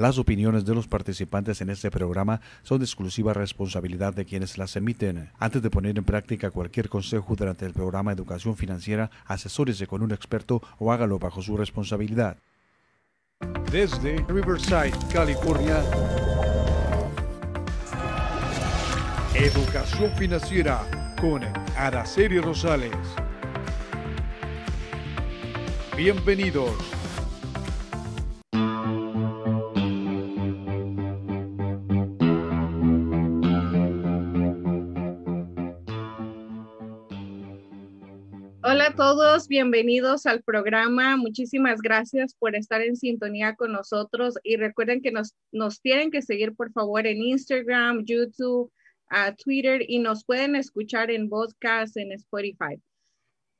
Las opiniones de los participantes en este programa son de exclusiva responsabilidad de quienes las emiten. Antes de poner en práctica cualquier consejo durante el programa Educación Financiera, asesórese con un experto o hágalo bajo su responsabilidad. Desde Riverside, California, Educación Financiera con Araceli Rosales. Bienvenidos. Hola a todos, bienvenidos al programa. Muchísimas gracias por estar en sintonía con nosotros y recuerden que nos, nos tienen que seguir por favor en Instagram, YouTube, uh, Twitter y nos pueden escuchar en podcast en Spotify.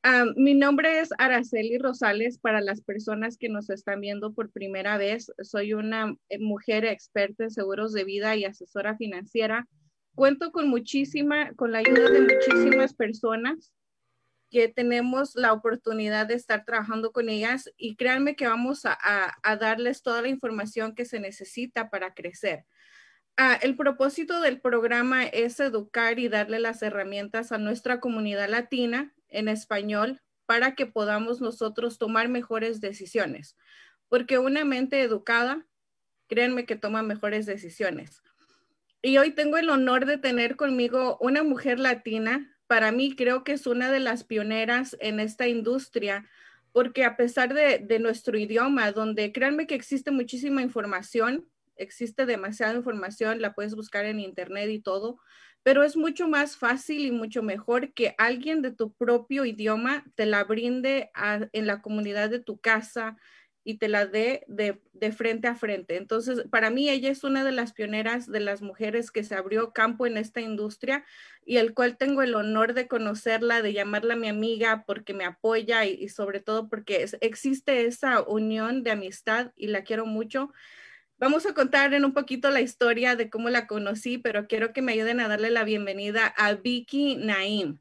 Um, mi nombre es Araceli Rosales. Para las personas que nos están viendo por primera vez, soy una eh, mujer experta en seguros de vida y asesora financiera. Cuento con muchísima, con la ayuda de muchísimas personas que tenemos la oportunidad de estar trabajando con ellas y créanme que vamos a, darles toda la información que se necesita para crecer. Ah, el propósito del programa es educar y darle las herramientas a nuestra comunidad latina en español para que podamos nosotros tomar mejores decisiones, porque una mente educada, créanme que toma mejores decisiones. Y hoy tengo el honor de tener conmigo una mujer latina para mí creo que es una de las pioneras en esta industria, porque a pesar de, nuestro idioma, donde créanme que existe muchísima información, existe demasiada información, la puedes buscar en internet y todo, pero es mucho más fácil y mucho mejor que alguien de tu propio idioma te la brinde en la comunidad de tu casa, y te la dé de, frente a frente. Entonces, para mí ella es una de las pioneras de las mujeres que se abrió campo en esta industria y el cual tengo el honor de conocerla, de llamarla mi amiga porque me apoya y, sobre todo porque existe esa unión de amistad y la quiero mucho. Vamos a contar en un poquito la historia de cómo la conocí, pero quiero que me ayuden a darle la bienvenida a Vicky Naim.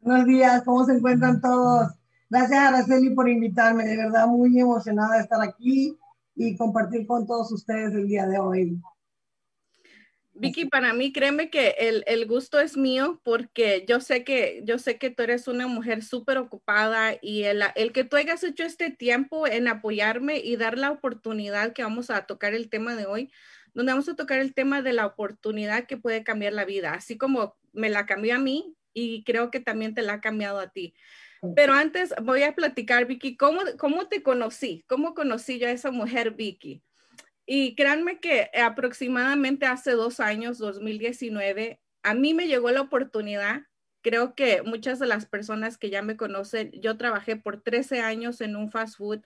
Buenos días, ¿cómo se encuentran todos? Gracias, Araceli, por invitarme. De verdad, muy emocionada de estar aquí y compartir con todos ustedes el día de hoy. Vicky, para mí, créeme que el, el, gusto es mío porque yo sé que, yo sé que tú eres una mujer súper ocupada y el, el, que tú hayas hecho este tiempo en apoyarme y dar la oportunidad que vamos a tocar el tema de hoy, donde vamos a tocar el tema de la oportunidad que puede cambiar la vida, así como me la cambió a mí y creo que también te la ha cambiado a ti. Pero antes voy a platicar, Vicky, ¿cómo, cómo te conocí? ¿Cómo conocí yo a esa mujer, Vicky? Y créanme que aproximadamente hace dos años, 2019, a mí me llegó la oportunidad. Creo que muchas de las personas que ya me conocen, yo trabajé por 13 años en un fast food.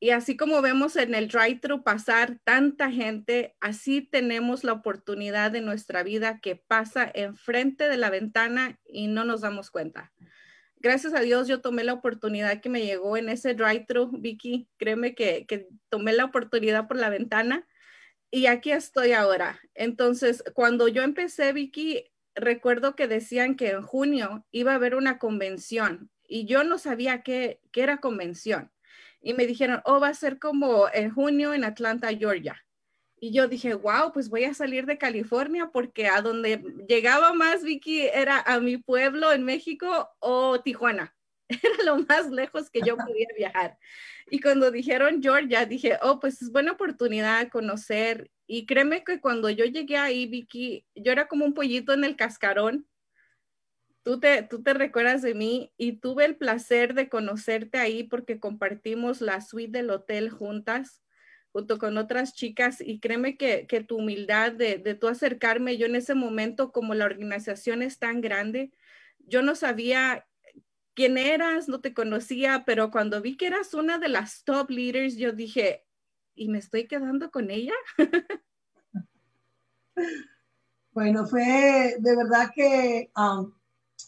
Y así como vemos en el drive-thru pasar tanta gente, así tenemos la oportunidad de nuestra vida que pasa enfrente de la ventana y no nos damos cuenta gracias a Dios yo tomé la oportunidad que me llegó en ese drive-thru, Vicky. Créeme que, que tomé la oportunidad por la ventana y aquí estoy ahora. Entonces, cuando yo empecé, Vicky, recuerdo que decían que en junio iba a haber una convención y yo no sabía qué, qué era convención. Y me dijeron, oh, va a ser como en junio en Atlanta, Georgia. Y yo dije, wow, pues voy a salir de California porque a donde llegaba más Vicky era a mi pueblo en México o Tijuana. Era lo más lejos que yo podía viajar. Y cuando dijeron Georgia, dije, oh, pues es buena oportunidad conocer. Y créeme que cuando yo llegué ahí, Vicky, yo era como un pollito en el cascarón. Tú te, tú te recuerdas de mí y tuve el placer de conocerte ahí porque compartimos la suite del hotel juntas junto con otras chicas y créeme que, que tu humildad de, de tú acercarme, yo en ese momento como la organización es tan grande, yo no sabía quién eras, no te conocía, pero cuando vi que eras una de las top leaders, yo dije, ¿y me estoy quedando con ella? bueno, fue de verdad que um,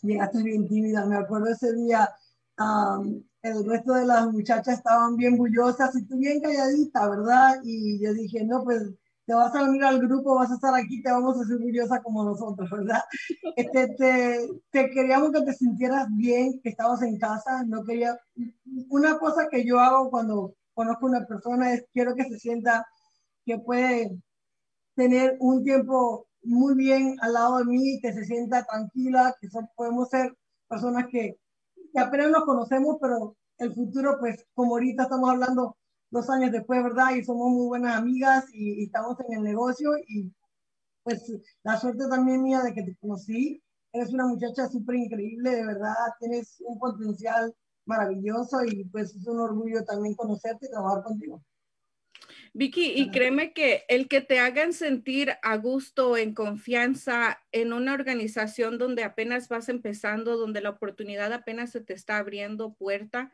llegaste bien tímida, me acuerdo ese día. Um, el resto de las muchachas estaban bien bullosas y tú bien calladita, ¿verdad? Y yo dije, no, pues te vas a unir al grupo, vas a estar aquí, te vamos a hacer bullosa como nosotros, ¿verdad? Este, te, te, queríamos que te sintieras bien, que estabas en casa, no quería, una cosa que yo hago cuando conozco a una persona es quiero que se sienta que puede tener un tiempo muy bien al lado de mí, que se sienta tranquila, que podemos ser personas que, que apenas nos conocemos, pero el futuro, pues como ahorita estamos hablando dos años después, ¿verdad? Y somos muy buenas amigas y, estamos en el negocio y pues la suerte también mía de que te conocí. Eres una muchacha súper increíble, de verdad, tienes un potencial maravilloso y pues es un orgullo también conocerte y trabajar contigo. Vicky, y créeme que el que te hagan sentir a gusto, en confianza, en una organización donde apenas vas empezando, donde la oportunidad apenas se te está abriendo puerta,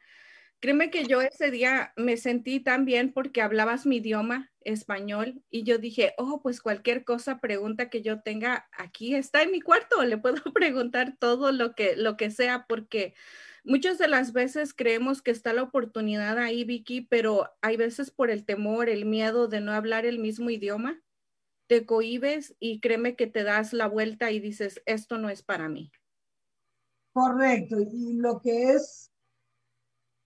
créeme que yo ese día me sentí tan bien porque hablabas mi idioma español y yo dije, oh, pues cualquier cosa, pregunta que yo tenga aquí está en mi cuarto, le puedo preguntar todo lo que, lo que sea porque Muchas de las veces creemos que está la oportunidad ahí, Vicky, pero hay veces por el temor, el miedo de no hablar el mismo idioma, te cohibes y créeme que te das la vuelta y dices, esto no es para mí. Correcto. Y lo que es,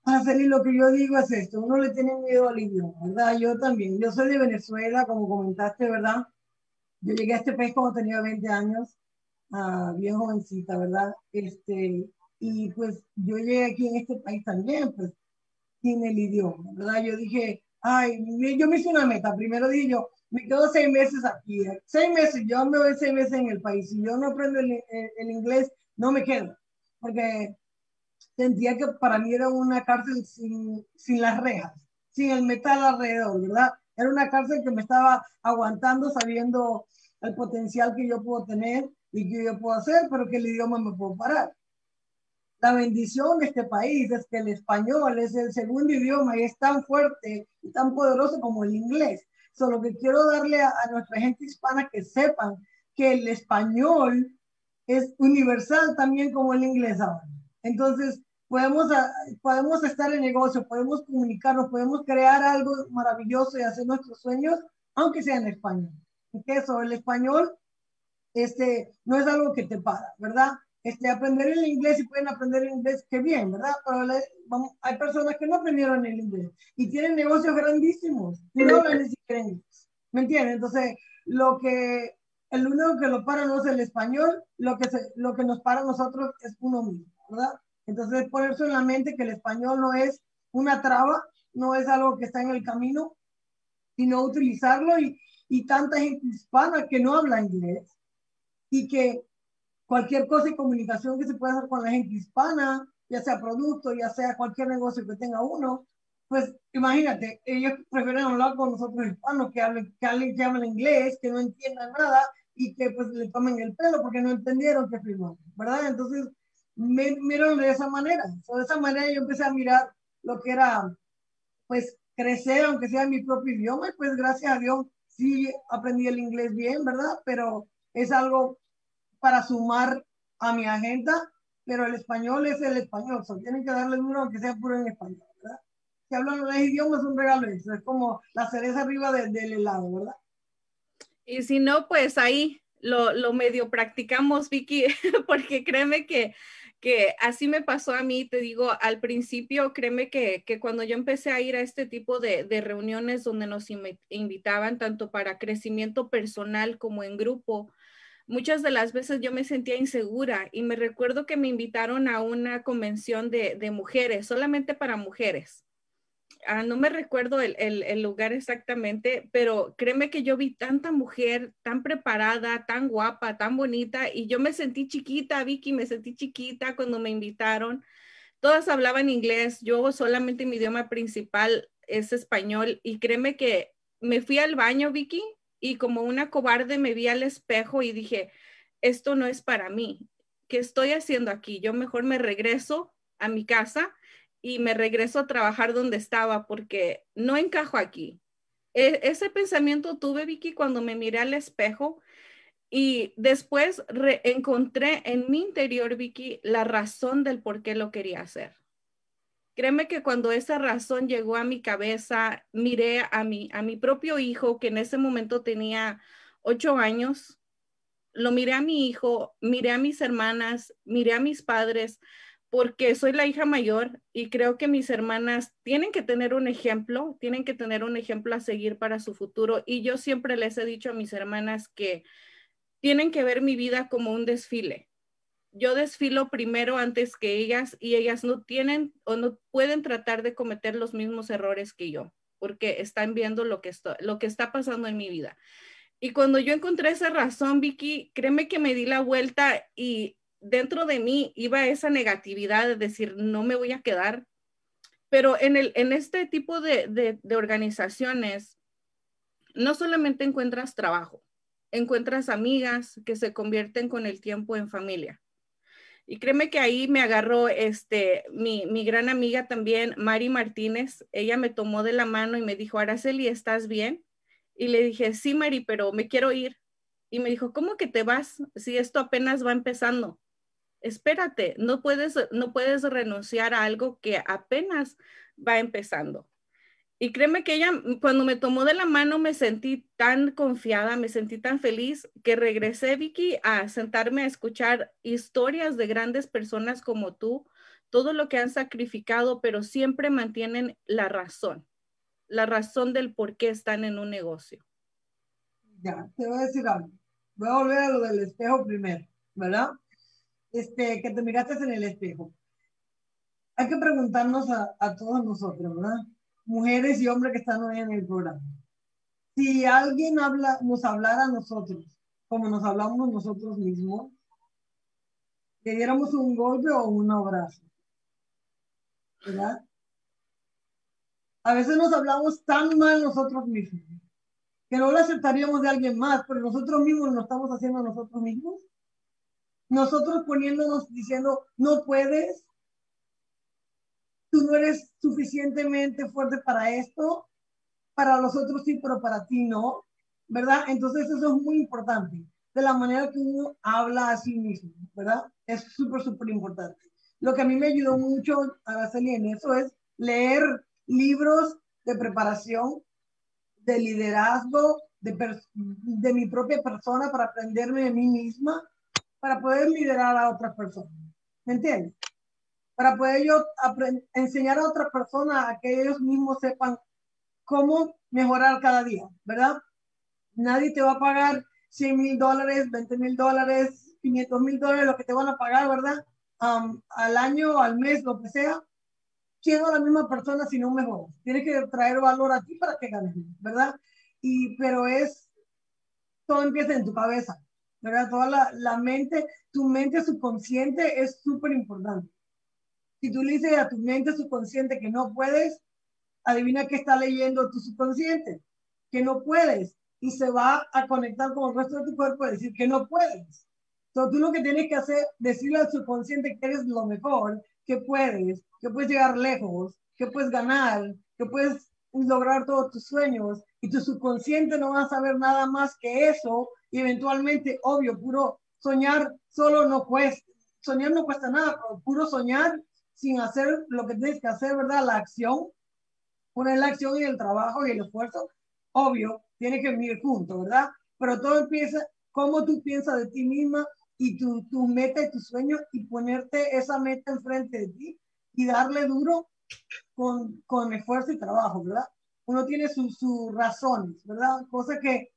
hacer lo que yo digo es esto, uno le tiene miedo al idioma, ¿verdad? Yo también, yo soy de Venezuela, como comentaste, ¿verdad? Yo llegué a este país cuando tenía 20 años, uh, bien jovencita, ¿verdad? Este, y pues yo llegué aquí en este país también, pues sin el idioma, ¿verdad? Yo dije, ay, yo me hice una meta. Primero dije yo, me quedo seis meses aquí, seis meses, yo me voy seis meses en el país. Si yo no aprendo el, el, inglés, no me quedo, porque sentía que para mí era una cárcel sin, sin las rejas, sin el metal alrededor, ¿verdad? Era una cárcel que me estaba aguantando sabiendo el potencial que yo puedo tener y que yo puedo hacer, pero que el idioma me puedo parar. La bendición de este país es que el español es el segundo idioma y es tan fuerte y tan poderoso como el inglés. Solo que quiero darle a, nuestra gente hispana que sepan que el español es universal también como el inglés ahora. Entonces, podemos, podemos estar en negocio, podemos comunicarnos, podemos crear algo maravilloso y hacer nuestros sueños, aunque sea en español. Eso, el español este, no es algo que te para, ¿verdad? Este, aprender el inglés y pueden aprender el inglés, qué bien, ¿verdad? Pero hay personas que no aprendieron el inglés y tienen negocios grandísimos y no hablan ni siquiera inglés. ¿Me entiendes? Entonces, lo que, el único que lo para no es el español, lo que, se, lo que nos para a nosotros es uno mismo, ¿verdad? Entonces, eso en la mente que el español no es una traba, no es algo que está en el camino, sino utilizarlo y, y tanta gente hispana que no habla inglés y que cualquier cosa y comunicación que se pueda hacer con la gente hispana, ya sea producto, ya sea cualquier negocio que tenga uno, pues imagínate, ellos prefieren hablar con nosotros hispanos que hablen, que alguien que hable inglés, que no entienda nada y que pues le tomen el pelo porque no entendieron que firmó, ¿verdad? Entonces, me miraron de esa manera. de esa manera yo empecé a mirar lo que era, pues, crecer, aunque sea en mi propio idioma, y pues gracias a Dios sí aprendí el inglés bien, ¿verdad? Pero es algo para sumar a mi agenda, pero el español es el español, o tienen que darle uno que sea puro en español, ¿verdad? Si hablan los idiomas es un regalo, eso es como la cereza arriba del helado, ¿verdad? Y si no, pues ahí lo, lo medio practicamos, Vicky, porque créeme que, que así me pasó a mí, te digo, al principio, créeme que, que cuando yo empecé a ir a este tipo de, de reuniones donde nos invitaban tanto para crecimiento personal como en grupo, muchas de las veces yo me sentía insegura y me recuerdo que me invitaron a una convención de, mujeres, solamente para mujeres. Ah, no me recuerdo el, el, lugar exactamente, pero créeme que yo vi tanta mujer tan preparada, tan guapa, tan bonita, y yo me sentí chiquita, Vicky, me sentí chiquita cuando me invitaron. Todas hablaban inglés, yo solamente mi idioma principal es español, y créeme que me fui al baño, Vicky, y como una cobarde me vi al espejo y dije, esto no es para mí. ¿Qué estoy haciendo aquí? Yo mejor me regreso a mi casa y me regreso a trabajar donde estaba porque no encajo aquí. E, ese pensamiento tuve, Vicky, cuando me miré al espejo y después encontré en mi interior, Vicky, la razón del por qué lo quería hacer. Créeme que cuando esa razón llegó a mi cabeza, miré a mi, a mi propio hijo, que en ese momento tenía ocho años, lo miré a mi hijo, miré a mis hermanas, miré a mis padres, porque soy la hija mayor y creo que mis hermanas tienen que tener un ejemplo, tienen que tener un ejemplo a seguir para su futuro. Y yo siempre les he dicho a mis hermanas que tienen que ver mi vida como un desfile. Yo desfilo primero antes que ellas y ellas no tienen o no pueden tratar de cometer los mismos errores que yo, porque están viendo lo que, lo que está pasando en mi vida. Y cuando yo encontré esa razón, Vicky, créeme que me di la vuelta y dentro de mí iba esa negatividad de decir, no me voy a quedar. Pero en, el, en este tipo de, de, organizaciones, no solamente encuentras trabajo, encuentras amigas que se convierten con el tiempo en familia. Y créeme que ahí me agarró este, mi, mi, gran amiga también, Mari Martínez. Ella me tomó de la mano y me dijo, Araceli, ¿estás bien? Y le dije, sí, Mari, pero me quiero ir. Y me dijo, ¿cómo que te vas si esto apenas va empezando? espérate, no puedes, no puedes renunciar a algo que apenas va empezando. Y créeme que ella, cuando me tomó de la mano, me sentí tan confiada, me sentí tan feliz que regresé, Vicky, a sentarme a escuchar historias de grandes personas como tú, todo lo que han sacrificado, pero siempre mantienen la razón, la razón del por qué están en un negocio. Ya, te voy a decir algo. Voy a volver a lo del espejo primero, ¿verdad? este, que te miraste en el espejo. Hay que preguntarnos a, todos nosotros, ¿verdad? Mujeres y hombres que están hoy en el programa. Si alguien habla, nos hablara a nosotros, como nos hablamos nosotros mismos, que diéramos un golpe o un abrazo. ¿Verdad? A veces nos hablamos tan mal nosotros mismos que no lo aceptaríamos de alguien más, pero nosotros mismos lo estamos haciendo nosotros mismos nosotros poniéndonos diciendo, no puedes, tú no eres suficientemente fuerte para esto, para los otros sí, pero para ti no, ¿verdad? Entonces eso es muy importante, de la manera que uno habla a sí mismo, ¿verdad? Es súper, súper importante. Lo que a mí me ayudó mucho, a salir en eso es leer libros de preparación, de liderazgo, de, de mi propia persona para aprenderme de mí misma, para poder liderar a otras personas. ¿Me entiendes? Para poder yo enseñar a otras personas a que ellos mismos sepan cómo mejorar cada día, ¿verdad? Nadie te va a pagar 100 mil dólares, 20 mil dólares, 500 mil dólares, lo que te van a pagar, ¿verdad? al año, al mes, lo que sea, siendo la misma persona, sino mejor. Tienes que traer valor a ti para que ganes, ¿verdad? Y, pero es, todo empieza en tu cabeza. ¿verdad? Toda la, la mente, tu mente subconsciente es súper importante. Si tú le dices a tu mente subconsciente que no puedes, adivina qué está leyendo tu subconsciente, que no puedes, y se va a conectar con el resto de tu cuerpo y decir que no puedes. Entonces tú lo que tienes que hacer, decirle al subconsciente que eres lo mejor, que puedes, que puedes llegar lejos, que puedes ganar, que puedes lograr todos tus sueños, y tu subconsciente no va a saber nada más que eso, y eventualmente, obvio, puro soñar solo no cuesta, soñar no cuesta nada, pero puro soñar sin hacer lo que tienes que hacer, ¿verdad? La acción, poner la acción y el trabajo y el esfuerzo, obvio, tiene que venir junto, ¿verdad? Pero todo empieza, cómo tú piensas de ti misma y tu, tu meta y tu sueño y ponerte esa meta enfrente de ti y darle duro con, con esfuerzo y trabajo, ¿verdad? Uno tiene sus razones, ¿verdad? Cosa que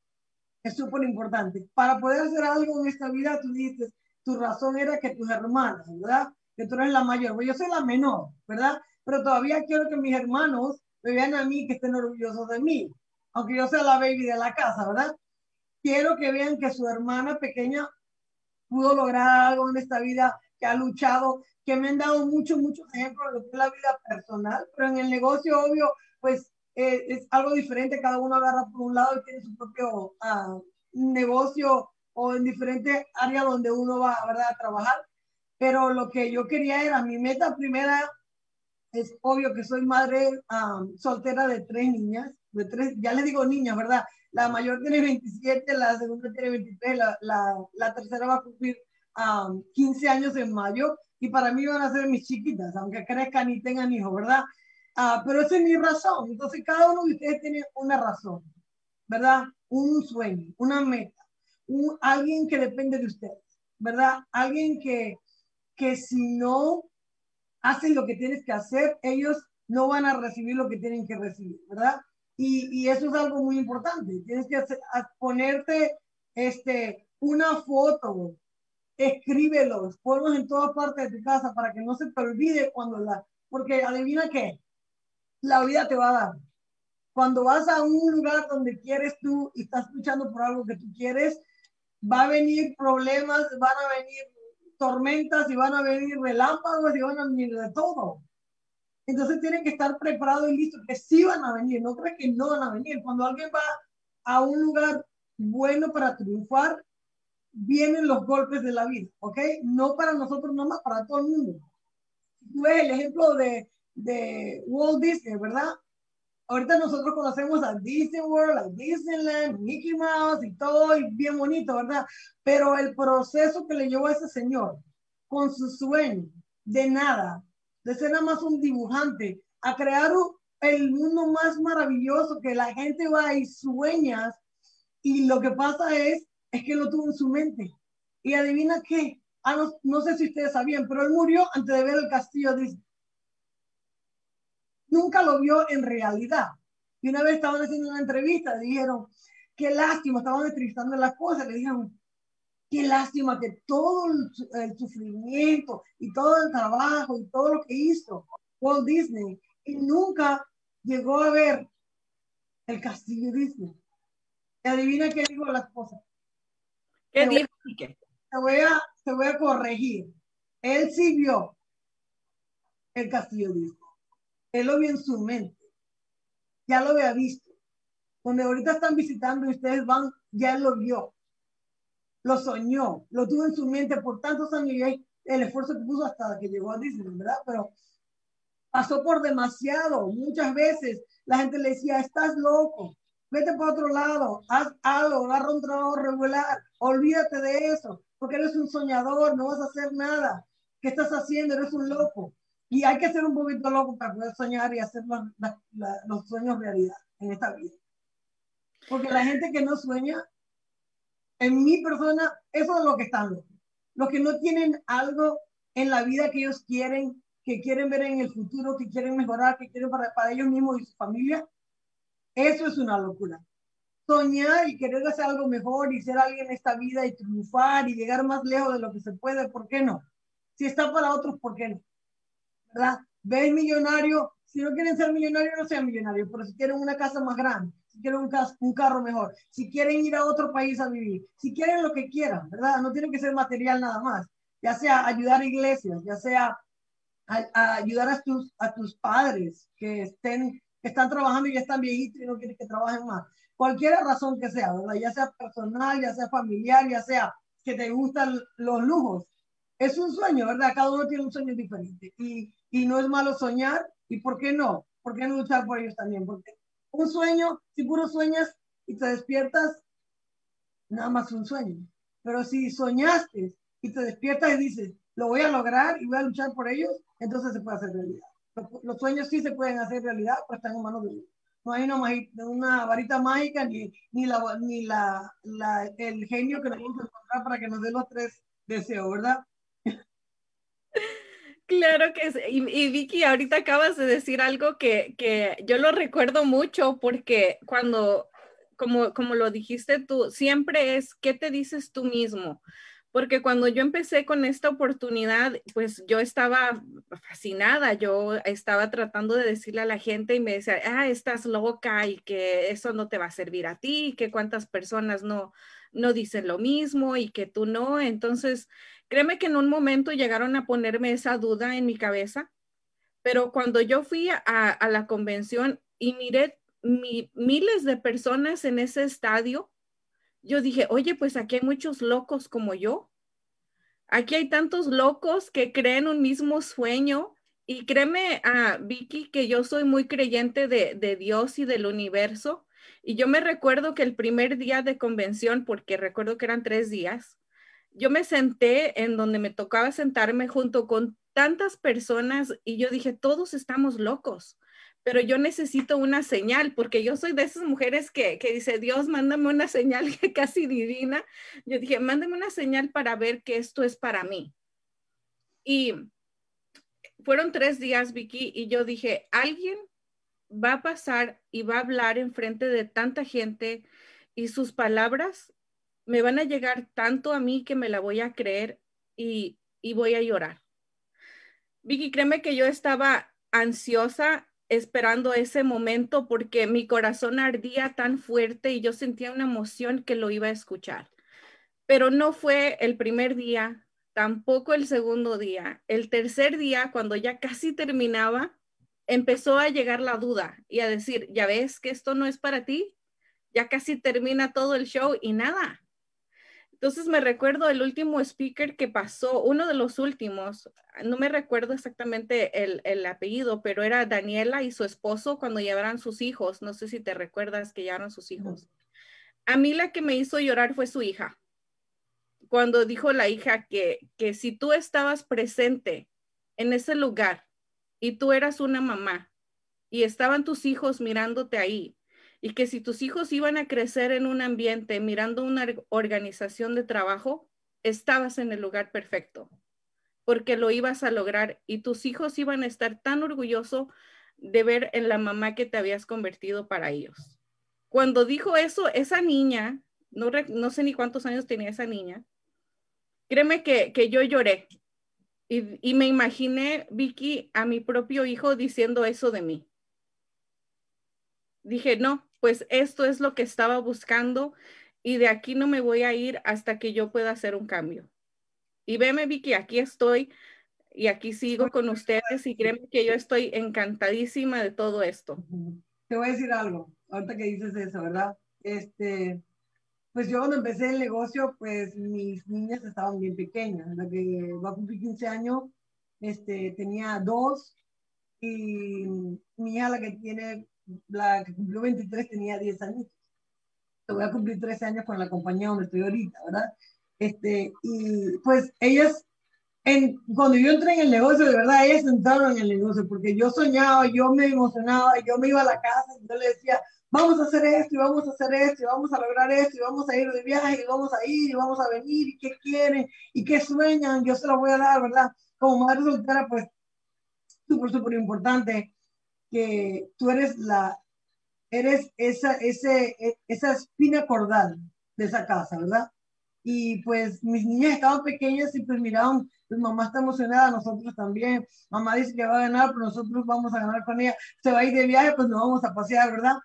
es súper importante. Para poder hacer algo en esta vida, tú dices, tu razón era que tus hermanas, ¿verdad? Que tú eres la mayor. Pues yo soy la menor, ¿verdad? Pero todavía quiero que mis hermanos me vean a mí, que estén orgullosos de mí, aunque yo sea la baby de la casa, ¿verdad? Quiero que vean que su hermana pequeña pudo lograr algo en esta vida, que ha luchado, que me han dado muchos, muchos ejemplos de lo que es la vida personal, pero en el negocio, obvio, pues eh, es algo diferente, cada uno agarra por un lado y tiene su propio ah, negocio o en diferentes áreas donde uno va ¿verdad? a trabajar. Pero lo que yo quería era, mi meta primera es obvio que soy madre ah, soltera de tres niñas, de tres, ya les digo niñas, ¿verdad? La mayor tiene 27, la segunda tiene 23, la, la, la tercera va a cumplir 15 ah, años en mayo y para mí van a ser mis chiquitas, aunque crezcan y tengan hijos, ¿verdad? Ah, pero esa es mi razón. Entonces, cada uno de ustedes tiene una razón, ¿verdad? Un sueño, una meta, un, alguien que depende de ustedes, ¿verdad? Alguien que, que si no haces lo que tienes que hacer, ellos no van a recibir lo que tienen que recibir, ¿verdad? Y, y eso es algo muy importante. Tienes que ponerte este, una foto, escríbelos, ponlos en todas partes de tu casa para que no se te olvide cuando la, porque adivina qué, la vida te va a dar. Cuando vas a un lugar donde quieres tú y estás luchando por algo que tú quieres, va a venir problemas, van a venir tormentas y van a venir relámpagos y van a venir de todo. Entonces tienen que estar preparados y listos, que sí van a venir, no crees que no van a venir. Cuando alguien va a un lugar bueno para triunfar, vienen los golpes de la vida, ¿ok? No para nosotros nomás, para todo el mundo. Tú ves el ejemplo de, de Walt Disney, ¿verdad? Ahorita nosotros conocemos a Disney World, a Disneyland, Mickey Mouse y todo, y bien bonito, ¿verdad? Pero el proceso que le llevó a ese señor con su sueño de nada, de ser nada más un dibujante, a crear el mundo más maravilloso que la gente va y sueña, y lo que pasa es, es que lo tuvo en su mente. Y adivina qué, ah, no, no sé si ustedes sabían, pero él murió antes de ver el castillo Disney nunca lo vio en realidad. Y una vez estaban haciendo una entrevista, dijeron, qué lástima, estaban entrevistando las cosas, le dijeron, qué lástima que todo el, sufrimiento y todo el trabajo y todo lo que hizo Walt Disney y nunca llegó a ver el castillo Disney. Y adivina qué dijo la esposa. ¿Qué dijo? Te voy, a, te voy a corregir. Él sí vio el castillo Disney. Él lo en su mente. Ya lo había visto. Donde ahorita están visitando y ustedes van, ya lo vio. Lo soñó, lo tuvo en su mente por tantos años y el esfuerzo que puso hasta que llegó a Disney, ¿verdad? Pero pasó por demasiado. Muchas veces la gente le decía, estás loco, vete para otro lado, haz algo, agarra un trabajo regular, olvídate de eso, porque eres un soñador, no vas a hacer nada. ¿Qué estás haciendo? Eres un loco. Y hay que ser un poquito loco para poder soñar y hacer los, los sueños realidad en esta vida. Porque la gente que no sueña, en mi persona, eso es lo que están locos. Los que no tienen algo en la vida que ellos quieren, que quieren ver en el futuro, que quieren mejorar, que quieren para, para ellos mismos y su familia, eso es una locura. Soñar y querer hacer algo mejor y ser alguien en esta vida y triunfar y llegar más lejos de lo que se puede, ¿por qué no? Si está para otros, ¿por qué no? ¿Verdad? Ves millonario, si no quieren ser millonarios, no sean millonarios, pero si quieren una casa más grande, si quieren un, un carro mejor, si quieren ir a otro país a vivir, si quieren lo que quieran, ¿verdad? No tiene que ser material nada más, ya sea ayudar a iglesias, ya sea ayudar a tus, a tus padres que estén que están trabajando y ya están viejitos y no quieren que trabajen más. Cualquier razón que sea, ¿verdad? Ya sea personal, ya sea familiar, ya sea que te gustan los lujos. Es un sueño, ¿verdad? Cada uno tiene un sueño diferente. Y y no es malo soñar. ¿Y por qué no? ¿Por qué no luchar por ellos también? Porque un sueño, si puro sueñas y te despiertas, nada más un sueño. Pero si soñaste y te despiertas y dices, lo voy a lograr y voy a luchar por ellos, entonces se puede hacer realidad. Los, sueños sí se pueden hacer realidad, pero están en manos de Dios. No hay una, una varita mágica ni, ni, la, ni la, el genio que nos vamos a encontrar para que nos dé los tres deseos, ¿verdad? Claro que sí. Y, Vicky, ahorita acabas de decir algo que, que, yo lo recuerdo mucho porque cuando, como, como lo dijiste tú, siempre es, ¿qué te dices tú mismo? Porque cuando yo empecé con esta oportunidad, pues yo estaba fascinada, yo estaba tratando de decirle a la gente y me decía, ah, estás loca y que eso no te va a servir a ti, que cuántas personas no, no dicen lo mismo y que tú no. Entonces, Créeme que en un momento llegaron a ponerme esa duda en mi cabeza, pero cuando yo fui a, la convención y miré miles de personas en ese estadio, yo dije, oye, pues aquí hay muchos locos como yo. Aquí hay tantos locos que creen un mismo sueño. Y créeme, a Vicky, que yo soy muy creyente de Dios y del universo. Y yo me recuerdo que el primer día de convención, porque recuerdo que eran tres días, yo me senté en donde me tocaba sentarme junto con tantas personas y yo dije, todos estamos locos, pero yo necesito una señal porque yo soy de esas mujeres que, que dice, Dios, mándame una señal casi divina. Yo dije, mándame una señal para ver que esto es para mí. Y fueron tres días, Vicky, y yo dije, alguien va a pasar y va a hablar en frente de tanta gente y sus palabras me van a llegar tanto a mí que me la voy a creer y, y voy a llorar. Vicky, créeme que yo estaba ansiosa esperando ese momento porque mi corazón ardía tan fuerte y yo sentía una emoción que lo iba a escuchar. Pero no fue el primer día, tampoco el segundo día. El tercer día, cuando ya casi terminaba, empezó a llegar la duda y a decir, ya ves que esto no es para ti, ya casi termina todo el show y nada. Entonces me recuerdo el último speaker que pasó, uno de los últimos, no me recuerdo exactamente el, el, apellido, pero era Daniela y su esposo cuando llevaron sus hijos. No sé si te recuerdas que llevaron sus hijos. A mí la que me hizo llorar fue su hija. Cuando dijo la hija que, que si tú estabas presente en ese lugar y tú eras una mamá y estaban tus hijos mirándote ahí y que si tus hijos iban a crecer en un ambiente mirando una organización de trabajo, estabas en el lugar perfecto porque lo ibas a lograr y tus hijos iban a estar tan orgullosos de ver en la mamá que te habías convertido para ellos. Cuando dijo eso, esa niña, no, no sé ni cuántos años tenía esa niña, créeme que, que yo lloré y, me imaginé, Vicky, a mi propio hijo diciendo eso de mí. Dije, no, pues esto es lo que estaba buscando y de aquí no me voy a ir hasta que yo pueda hacer un cambio. Y veme, Vicky, aquí estoy y aquí sigo con ustedes y créeme que yo estoy encantadísima de todo esto. Te voy a decir algo, ahorita que dices eso, ¿verdad? Este, pues yo cuando empecé el negocio, pues mis niñas estaban bien pequeñas. La que va a cumplir 15 años, este, tenía dos y mi hija, la que tiene, la que cumplió 23, tenía 10 años. Te voy a cumplir 13 años con la compañía donde estoy ahorita, ¿verdad? Este, y pues ellas, cuando yo entré en el negocio, de verdad, ellas entraron en el negocio, porque yo soñaba, yo me emocionaba, yo me iba a la casa y yo le decía, vamos a hacer esto y vamos a hacer esto y vamos a lograr esto y vamos a ir de viaje y vamos a ir y vamos a venir y qué quieren y qué sueñan, yo se lo voy a dar, ¿verdad? Como madre soltera, pues súper, súper importante que tú eres la, eres esa, ese, esa espina cordal de esa casa, ¿verdad? Y pues mis niñas estaban pequeñas y pues miraban, pues mamá está emocionada, nosotros también, mamá dice que va a ganar, pero nosotros vamos a ganar con ella, se va a ir de viaje, pues nos vamos a pasear, ¿verdad?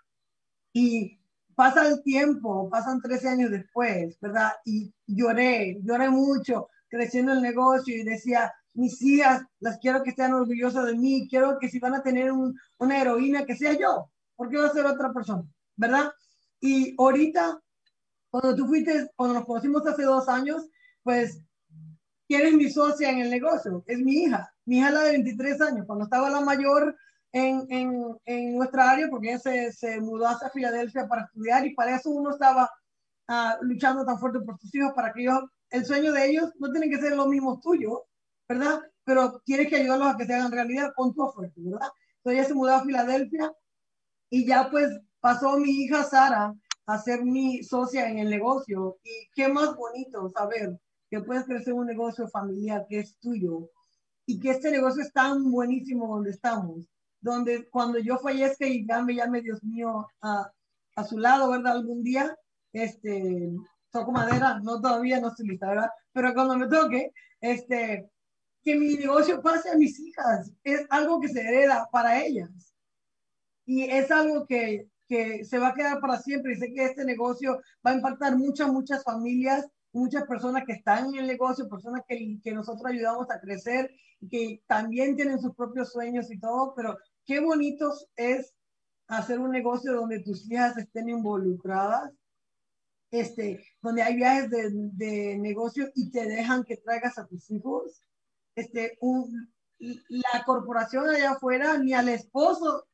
Y pasa el tiempo, pasan 13 años después, ¿verdad? Y lloré, lloré mucho, creciendo el negocio y decía, mis hijas, las quiero que estén orgullosas de mí, quiero que si van a tener una heroína, que sea yo, porque va a ser otra persona, ¿verdad? Y ahorita, cuando tú fuiste, cuando nos conocimos hace dos años, pues, ¿quién es mi socia en el negocio? Es mi hija, mi hija la de 23 años, cuando estaba la mayor, en, en, en nuestra área porque ella se, se, mudó hacia Filadelfia para estudiar y para eso uno estaba uh, luchando tan fuerte por sus hijos para que ellos, el sueño de ellos no tiene que ser lo mismo tuyo, ¿verdad? Pero tienes que ayudarlos a que se hagan realidad con tu oferta, ¿verdad? Entonces ella se mudó a Filadelfia y ya pues pasó mi hija Sara a ser mi socia en el negocio y qué más bonito saber que puedes crecer un negocio familiar que es tuyo y que este negocio es tan buenísimo donde estamos donde cuando yo fallezca y ya me llame Dios mío a, a su lado, ¿verdad? Algún día, este, toco madera, no todavía, no estoy lista, ¿verdad? Pero cuando me toque, este, que mi negocio pase a mis hijas, es algo que se hereda para ellas. Y es algo que, que se va a quedar para siempre. Y sé que este negocio va a impactar muchas, muchas familias, muchas personas que están en el negocio, personas que, que nosotros ayudamos a crecer, que también tienen sus propios sueños y todo, pero qué bonito es hacer un negocio donde tus hijas estén involucradas, este, donde hay viajes de, de negocio y te dejan que traigas a tus hijos, este, un, la corporación allá afuera, ni al esposo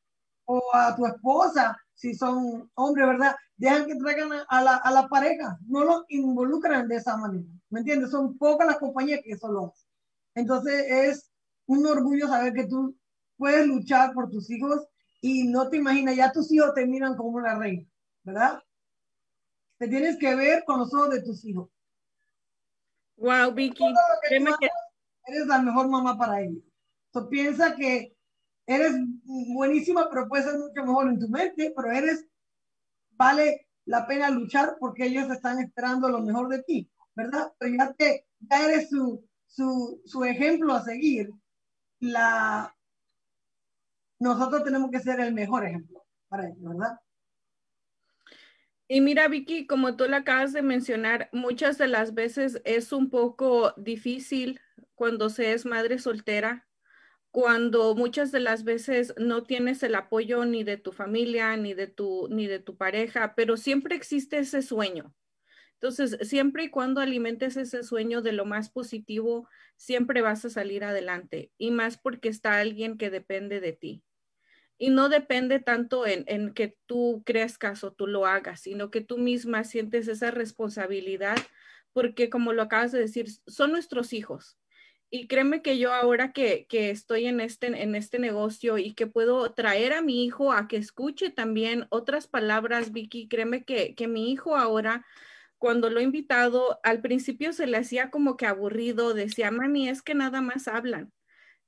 o a tu esposa, si son hombres, ¿verdad? Dejan que traigan a la, a la pareja, no los involucran de esa manera, ¿me entiendes? Son pocas las compañías que eso lo hacen. Entonces es un orgullo saber que tú puedes luchar por tus hijos y no te imaginas, ya tus hijos te miran como una reina, ¿verdad? Te tienes que ver con los ojos de tus hijos. Wow, Vicky, que eres la mejor mamá para ellos. So, piensa que eres buenísima, pero puedes ser mucho mejor en tu mente, pero eres, vale la pena luchar porque ellos están esperando lo mejor de ti, ¿verdad? Pero ya, te, ya eres su, su, su ejemplo a seguir. La, nosotros tenemos que ser el mejor ejemplo para ellos, ¿verdad? Y mira, Vicky, como tú le acabas de mencionar, muchas de las veces es un poco difícil cuando se es madre soltera, cuando muchas de las veces no tienes el apoyo ni de tu familia, ni de tu, ni de tu pareja, pero siempre existe ese sueño. Entonces, siempre y cuando alimentes ese sueño de lo más positivo, siempre vas a salir adelante y más porque está alguien que depende de ti y no depende tanto en, que tú crezcas o tú lo hagas, sino que tú misma sientes esa responsabilidad porque como lo acabas de decir, son nuestros hijos. Y créeme que yo ahora que, estoy en este, en este negocio y que puedo traer a mi hijo a que escuche también otras palabras, Vicky, créeme que, que mi hijo ahora cuando lo he invitado, al principio se le hacía como que aburrido, decía, mami, es que nada más hablan.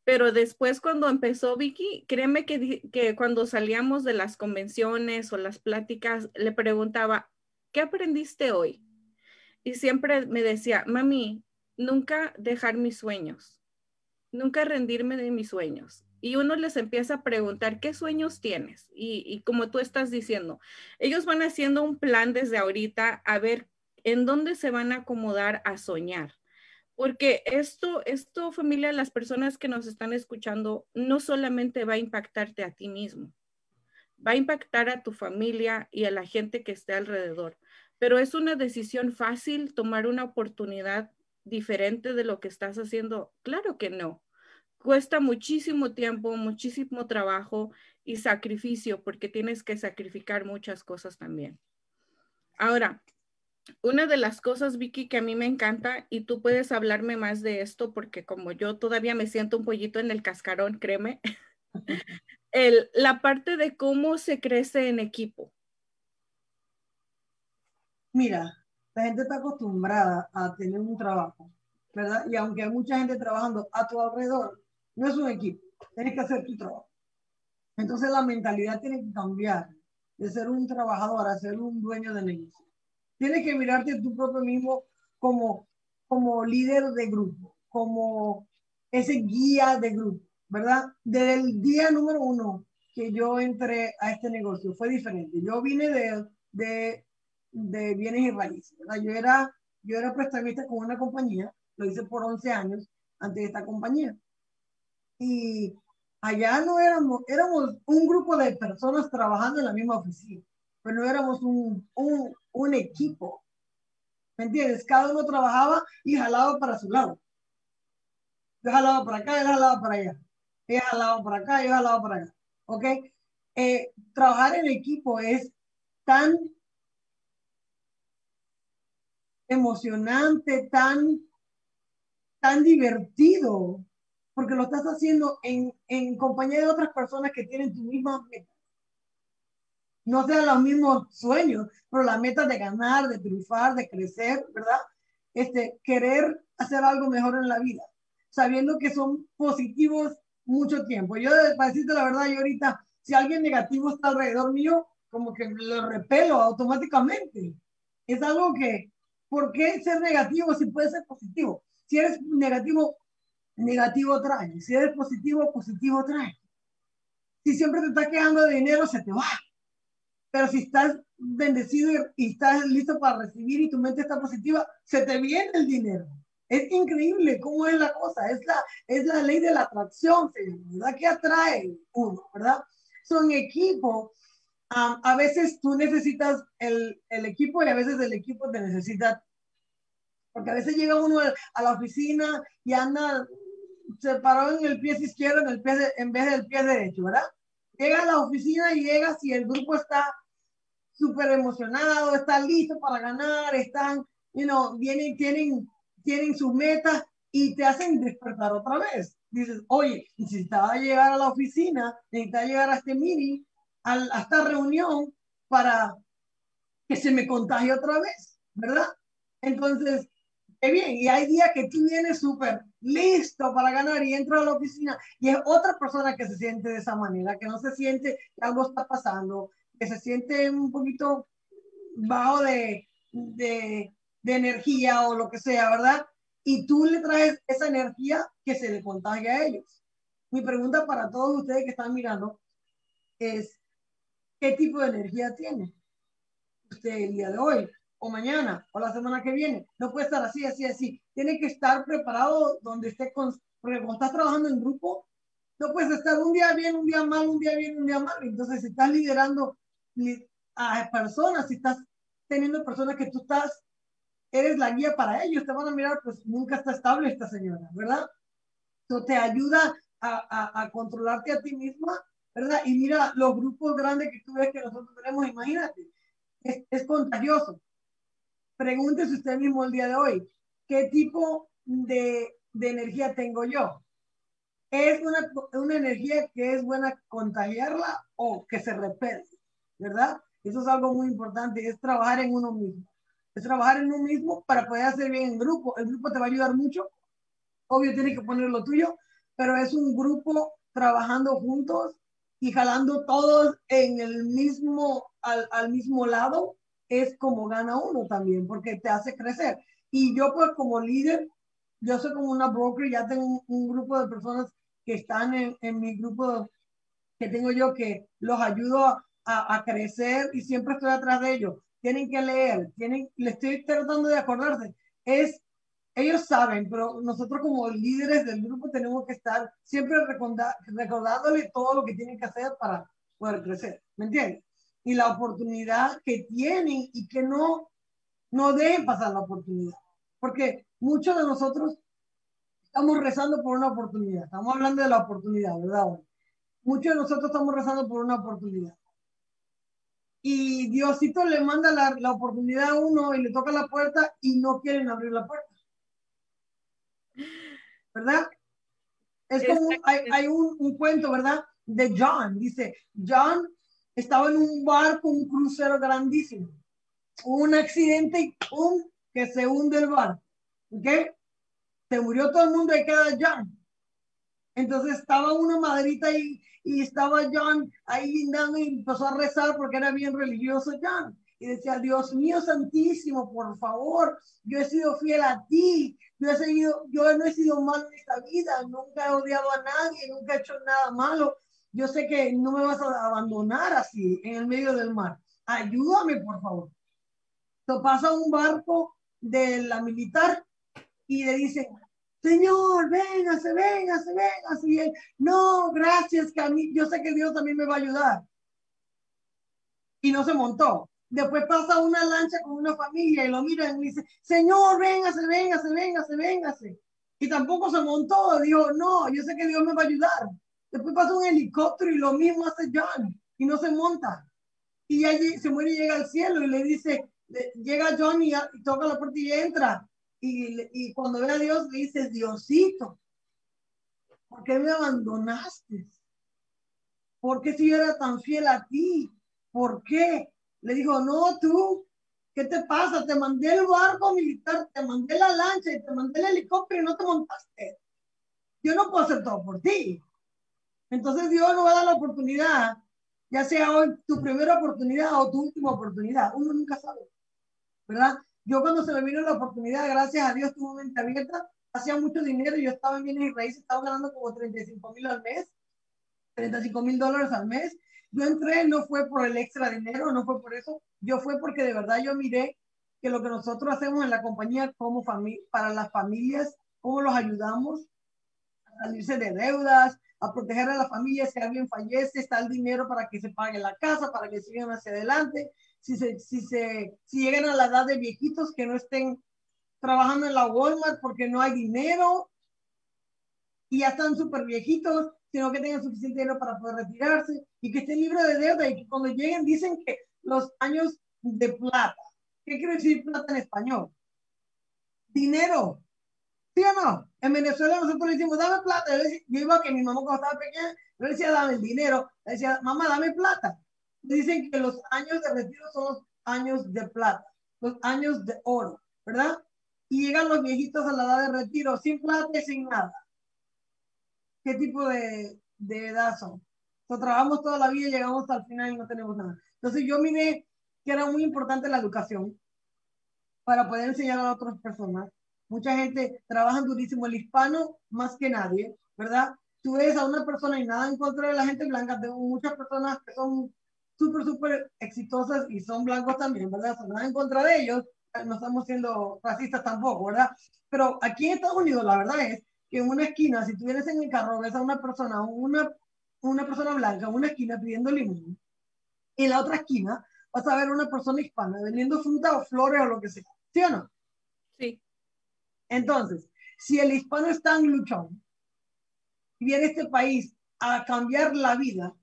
Pero después cuando empezó Vicky, créeme que, que cuando salíamos de las convenciones o las pláticas, le preguntaba, ¿qué aprendiste hoy? Y siempre me decía, mami, nunca dejar mis sueños, nunca rendirme de mis sueños. Y uno les empieza a preguntar, ¿qué sueños tienes? Y, y como tú estás diciendo, ellos van haciendo un plan desde ahorita a ver en dónde se van a acomodar a soñar. Porque esto, esto, familia, las personas que nos están escuchando, no solamente va a impactarte a ti mismo, va a impactar a tu familia y a la gente que esté alrededor. Pero es una decisión fácil tomar una oportunidad diferente de lo que estás haciendo. Claro que no. Cuesta muchísimo tiempo, muchísimo trabajo y sacrificio porque tienes que sacrificar muchas cosas también. Ahora, una de las cosas, Vicky, que a mí me encanta, y tú puedes hablarme más de esto, porque como yo todavía me siento un pollito en el cascarón, créeme, el, la parte de cómo se crece en equipo. Mira, la gente está acostumbrada a tener un trabajo, ¿verdad? Y aunque hay mucha gente trabajando a tu alrededor, no es un equipo, tienes que hacer tu trabajo. Entonces la mentalidad tiene que cambiar de ser un trabajador a ser un dueño de negocio. Tienes que mirarte tú propio mismo como, como líder de grupo, como ese guía de grupo, ¿verdad? Desde el día número uno que yo entré a este negocio fue diferente. Yo vine de, de, de bienes y raíces. Yo era, yo era prestamista con una compañía, lo hice por 11 años antes de esta compañía. Y allá no éramos, éramos un grupo de personas trabajando en la misma oficina pero no éramos un, un, equipo. ¿Me entiendes? Cada uno trabajaba y jalaba para su lado. Yo jalaba para acá, yo jalaba para allá. Yo jalaba para acá, yo jalaba para allá. ¿Ok? Eh, trabajar en equipo es tan emocionante, tan, tan divertido, porque lo estás haciendo en, en compañía de otras personas que tienen tu misma meta no sean los mismos sueños, pero la meta de ganar, de triunfar, de crecer, ¿verdad? Este, querer hacer algo mejor en la vida, sabiendo que son positivos mucho tiempo. Yo, para decirte la verdad, yo ahorita, si alguien negativo está alrededor mío, como que lo repelo automáticamente. Es algo que, ¿por qué ser negativo si puede ser positivo? Si eres negativo, negativo trae. Si eres positivo, positivo trae. Si siempre te está quedando de dinero, se te va. Pero si estás bendecido y, estás listo para recibir y tu mente está positiva, se te viene el dinero. Es increíble cómo es la cosa. Es la, es la ley de la atracción, ¿verdad? Que atrae uno, ¿verdad? Son equipos. a veces tú necesitas el, el, equipo y a veces el equipo te necesita. Porque a veces llega uno a la oficina y anda separado en el pie izquierdo en, el pie en vez del pie derecho, ¿verdad? Llega a la oficina y llega si el grupo está súper emocionados, están listos para ganar, están, you know, vienen, tienen, tienen sus metas y te hacen despertar otra vez. Dices, oye, necesitaba llegar a la oficina, necesitaba llegar a este meeting, a, a esta reunión para que se me contagie otra vez, ¿verdad? Entonces, qué bien. Y hay días que tú vienes súper listo para ganar y entras a la oficina y es otra persona que se siente de esa manera, que no se siente que algo está pasando, que se siente un poquito bajo de, de, de energía o lo que sea, ¿verdad? Y tú le traes esa energía que se le contagia a ellos. Mi pregunta para todos ustedes que están mirando es, ¿qué tipo de energía tiene usted el día de hoy? o mañana o la semana que viene. No puede estar así, así, así. Tiene que estar preparado donde esté con, porque cuando estás trabajando en grupo, no puedes estar un día bien, un día mal, un día bien, un día mal. Entonces, si estás liderando a personas, si estás teniendo personas que tú estás, eres la guía para ellos, te van a mirar, pues nunca está estable esta señora, ¿verdad? Eso te ayuda a, a, controlarte a ti misma, ¿verdad? Y mira los grupos grandes que tú ves que nosotros tenemos, imagínate, es, contagioso pregúntese usted mismo el día de hoy, ¿qué tipo de, de energía tengo yo? ¿Es una, una, energía que es buena contagiarla o que se repele? ¿Verdad? Eso es algo muy importante, es trabajar en uno mismo. Es trabajar en uno mismo para poder hacer bien en grupo. El grupo te va a ayudar mucho. Obvio, tienes que poner lo tuyo, pero es un grupo trabajando juntos y jalando todos en el mismo, al, al mismo lado es como gana uno también, porque te hace crecer. Y yo pues como líder, yo soy como una broker, ya tengo un, grupo de personas que están en, en, mi grupo que tengo yo que los ayudo a, a, crecer y siempre estoy atrás de ellos. Tienen que leer, tienen, le estoy tratando de acordarse. Es, ellos saben, pero nosotros como líderes del grupo tenemos que estar siempre recordándole todo lo que tienen que hacer para poder crecer. ¿Me entiendes? y la oportunidad que tienen y que no, no dejen pasar la oportunidad. Porque muchos de nosotros estamos rezando por una oportunidad. Estamos hablando de la oportunidad, ¿verdad? Muchos de nosotros estamos rezando por una oportunidad. Y Diosito le manda la, la oportunidad a uno y le toca la puerta y no quieren abrir la puerta. ¿Verdad? Es como, hay, hay un, un cuento, ¿verdad? De John. Dice, John estaba en un barco, un crucero grandísimo. un accidente y ¡pum! que se hunde el barco. ¿Ok? Se murió todo el mundo y queda John. Entonces estaba una madrita y, y estaba John ahí lindando y empezó a rezar porque era bien religioso John. Y decía, Dios mío santísimo, por favor, yo he sido fiel a ti, yo he seguido, yo no he sido malo en esta vida, nunca he odiado a nadie, nunca he hecho nada malo, yo sé que no me vas a abandonar así en el medio del mar. Ayúdame, por favor. Entonces pasa un barco de la militar y le dice, Señor, véngase, véngase, véngase. Y él, no, gracias, que a mí, yo sé que Dios también me va a ayudar. Y no se montó. Después pasa una lancha con una familia y lo miran y dice, Señor, véngase, véngase, véngase, véngase. Y tampoco se montó. Dijo, no, yo sé que Dios me va a ayudar. Después pasa un helicóptero y lo mismo hace John y no se monta. Y allí se muere y llega al cielo y le dice, llega John y, toca la puerta y entra. Y, y cuando ve a Dios le dice, Diosito, ¿por qué me abandonaste? ¿Por qué si yo era tan fiel a ti? ¿Por qué? Le dijo, no, tú, ¿qué te pasa? Te mandé el barco militar, te mandé la lancha y te mandé el helicóptero y no te montaste. Yo no puedo hacer todo por ti. Entonces Dios nos va a dar la oportunidad, ya sea hoy tu primera oportunidad o tu última oportunidad. Uno nunca sabe, ¿verdad? Yo cuando se me vino la oportunidad, gracias a Dios, tuve mente abierta, hacía mucho dinero, yo estaba en bienes y raíces, estaba ganando como 35 mil al mes, 35 mil dólares al mes. Yo entré, no fue por el extra dinero, no fue por eso, yo fue porque de verdad yo miré que lo que nosotros hacemos en la compañía como para las familias, cómo los ayudamos a salirse de deudas, a proteger a la familia si alguien fallece, está el dinero para que se pague la casa, para que sigan hacia adelante. Si, se, si, se, si llegan a la edad de viejitos que no estén trabajando en la Walmart porque no hay dinero y ya están súper viejitos, sino que tengan suficiente dinero para poder retirarse y que estén libres de deuda y que cuando lleguen dicen que los años de plata. ¿Qué quiere decir plata en español? Dinero. ¿Sí o no? En Venezuela nosotros le decimos, dame plata. Yo, iba que mi mamá cuando estaba pequeña, yo le decía, dame el dinero. Le decía, mamá, dame plata. Dicen que los años de retiro son los años de plata, los años de oro, ¿verdad? y llegan los viejitos a la edad de retiro sin plata y sin nada. ¿Qué tipo de, de edad son? So, trabajamos toda la vida llegamos al final y no tenemos nada. Entonces yo miré que era muy importante la educación para poder enseñar a otras personas. Mucha gente trabaja durísimo el hispano más que nadie, ¿verdad? Tú ves a una persona y nada en contra de la gente blanca, tengo muchas personas que son súper, súper exitosas y son blancos también, ¿verdad? son nada en contra de ellos, no estamos siendo racistas tampoco, ¿verdad? Pero aquí en Estados Unidos la verdad es que en una esquina, si tú vienes en el carro, ves a una persona, una, una persona blanca en una esquina pidiendo limón, en la otra esquina vas a ver una persona hispana vendiendo fruta o flores o lo que sea. ¿Sí o no? Sí. Entonces, si el hispano está en luchón y viene a este país a cambiar la vida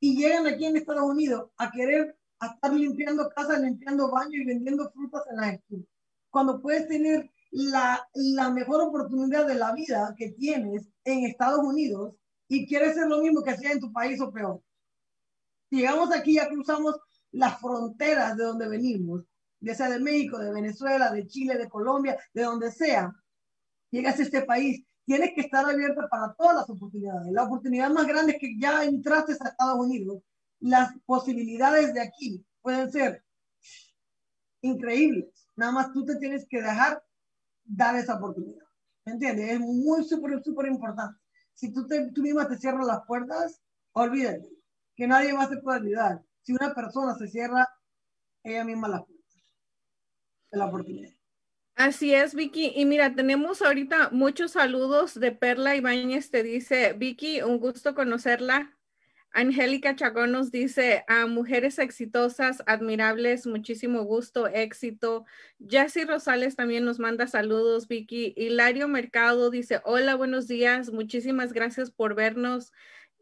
y llegan aquí en Estados Unidos a querer estar limpiando casas, limpiando baños y vendiendo frutas en la esquina, cuando puedes tener la, la mejor oportunidad de la vida que tienes en Estados Unidos y quieres ser lo mismo que hacía en tu país o peor. Llegamos aquí, ya cruzamos las fronteras de donde venimos, ya sea de México, de Venezuela, de Chile, de Colombia, de donde sea, llegas a este país, tienes que estar abierto para todas las oportunidades. La oportunidad más grande es que ya entraste a Estados Unidos. Las posibilidades de aquí pueden ser increíbles. Nada más tú te tienes que dejar dar esa oportunidad. ¿Me entiendes? Es muy, súper, súper importante. Si tú, te, tú misma te cierras las puertas, olvídate que nadie va a hacer ayudar si una persona se cierra ella misma la la oportunidad. Así es, Vicky. Y mira, tenemos ahorita muchos saludos de Perla Ibáñez. Te dice, Vicky, un gusto conocerla. Angélica Chagón nos dice, a mujeres exitosas, admirables, muchísimo gusto, éxito. Jessy Rosales también nos manda saludos, Vicky. Hilario Mercado dice, hola, buenos días, muchísimas gracias por vernos.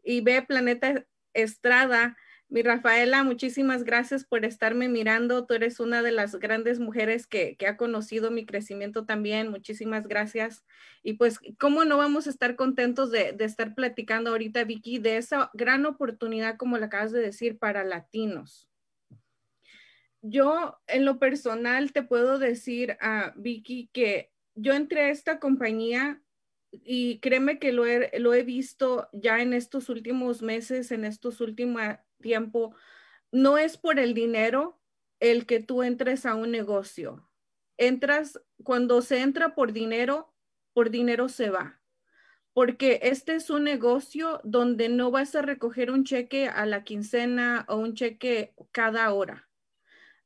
Y ve Planeta Estrada mi Rafaela, muchísimas gracias por estarme mirando. Tú eres una de las grandes mujeres que, ha conocido mi crecimiento también. Muchísimas gracias. Y pues, ¿cómo no vamos a estar contentos de, de estar platicando ahorita, Vicky, de esa gran oportunidad, como le acabas de decir, para latinos? Yo, en lo personal, te puedo decir a Vicky que yo entré a esta compañía y créeme que lo he, lo he visto ya en estos últimos meses, en estos últimos tiempo, no es por el dinero el que tú entres a un negocio. Entras, cuando se entra por dinero, por dinero se va. Porque este es un negocio donde no vas a recoger un cheque a la quincena o un cheque cada hora.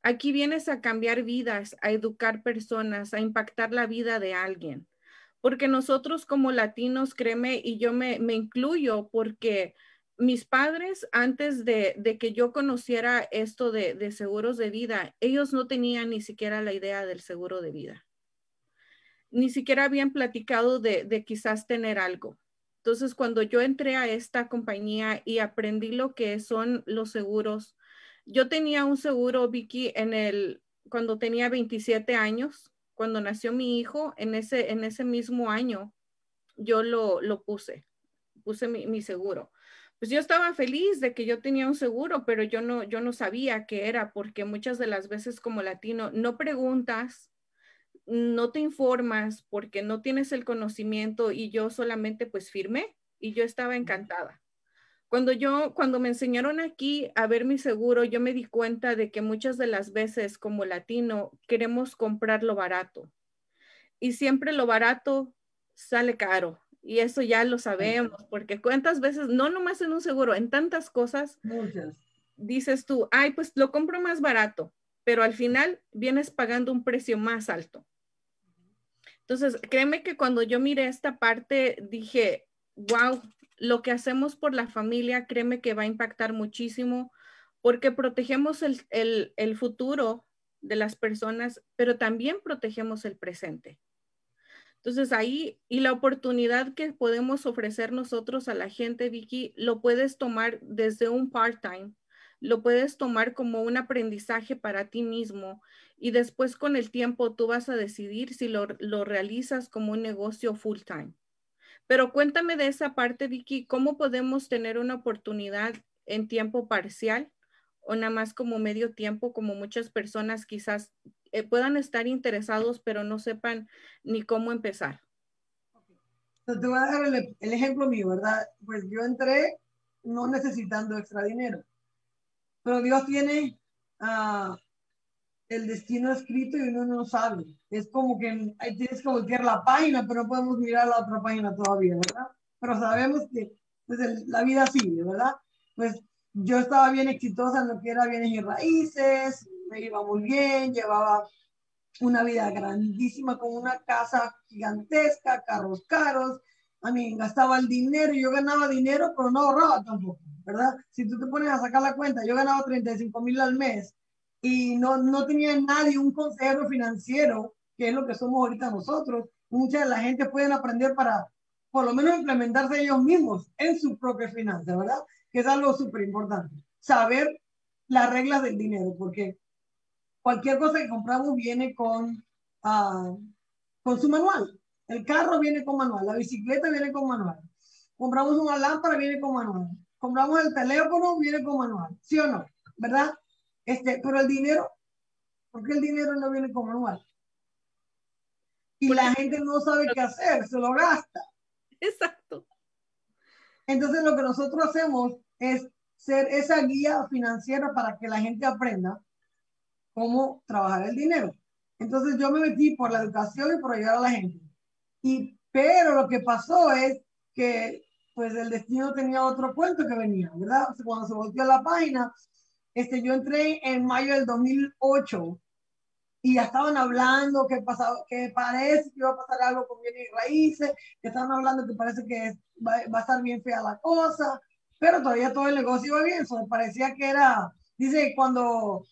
Aquí vienes a cambiar vidas, a educar personas, a impactar la vida de alguien. Porque nosotros como latinos, créeme, y yo me, me incluyo porque mis padres, antes de, que yo conociera esto de, seguros de vida, ellos no tenían ni siquiera la idea del seguro de vida. Ni siquiera habían platicado de, de quizás tener algo. Entonces, cuando yo entré a esta compañía y aprendí lo que son los seguros, yo tenía un seguro, Vicky, en el, cuando tenía 27 años, cuando nació mi hijo, en ese, en ese mismo año, yo lo, lo puse, puse mi, mi seguro pues yo estaba feliz de que yo tenía un seguro, pero yo no, yo no sabía qué era, porque muchas de las veces como latino no preguntas, no te informas porque no tienes el conocimiento y yo solamente pues firmé y yo estaba encantada. Cuando yo, cuando me enseñaron aquí a ver mi seguro, yo me di cuenta de que muchas de las veces como latino queremos comprar lo barato. Y siempre lo barato sale caro. Y eso ya lo sabemos, porque cuántas veces, no nomás en un seguro, en tantas cosas, dices tú, ay, pues lo compro más barato, pero al final vienes pagando un precio más alto. Entonces, créeme que cuando yo miré esta parte, dije, wow, lo que hacemos por la familia, créeme que va a impactar muchísimo, porque protegemos el, el futuro de las personas, pero también protegemos el presente. Entonces ahí y la oportunidad que podemos ofrecer nosotros a la gente, Vicky, lo puedes tomar desde un part-time, lo puedes tomar como un aprendizaje para ti mismo y después con el tiempo tú vas a decidir si lo, lo realizas como un negocio full-time. Pero cuéntame de esa parte, Vicky, ¿cómo podemos tener una oportunidad en tiempo parcial o nada más como medio tiempo, como muchas personas quizás eh, puedan estar interesados, pero no sepan ni cómo empezar. te voy a dar el, ejemplo mío, ¿verdad? Pues yo entré no necesitando extra dinero, pero Dios tiene uh, el destino escrito y uno no sabe. Es como que tienes que voltear la página, pero no podemos mirar la otra página todavía, ¿verdad? Pero sabemos que pues, la vida sigue, ¿verdad? Pues yo estaba bien exitosa en lo que era bienes y raíces, me iba muy bien, llevaba una vida grandísima con una casa gigantesca, carros caros, a mí gastaba el dinero, yo ganaba dinero, pero no ahorraba tampoco, ¿verdad? Si tú te pones a sacar la cuenta, yo ganaba 35 mil al mes y no, no tenía nadie, un consejero financiero, que es lo que somos ahorita nosotros. Mucha de la gente pueden aprender para por lo menos implementarse ellos mismos en su propia finanzas, ¿verdad? Que es algo súper importante. Saber las reglas del dinero, porque cualquier cosa que compramos viene con, uh, con su manual. El carro viene con manual, la bicicleta viene con manual. Compramos una lámpara, viene con manual. Compramos el teléfono, viene con manual. ¿Sí o no? ¿Verdad? Este, pero el dinero, ¿por qué el dinero no viene con manual? Y la gente no sabe qué hacer, se lo gasta. Exacto. Entonces lo que nosotros hacemos es ser esa guía financiera para que la gente aprenda cómo trabajar el dinero. Entonces yo me metí por la educación y por ayudar a la gente. Y, pero lo que pasó es que pues el destino tenía otro cuento que venía, ¿verdad? Cuando se volvió la página, este, yo entré en mayo del 2008 y ya estaban hablando que, pasaba, que parece que iba a pasar algo con bienes y raíces, que estaban hablando que parece que va, va, a estar bien fea la cosa, pero todavía todo el negocio iba bien, eso parecía que era, dice, cuando,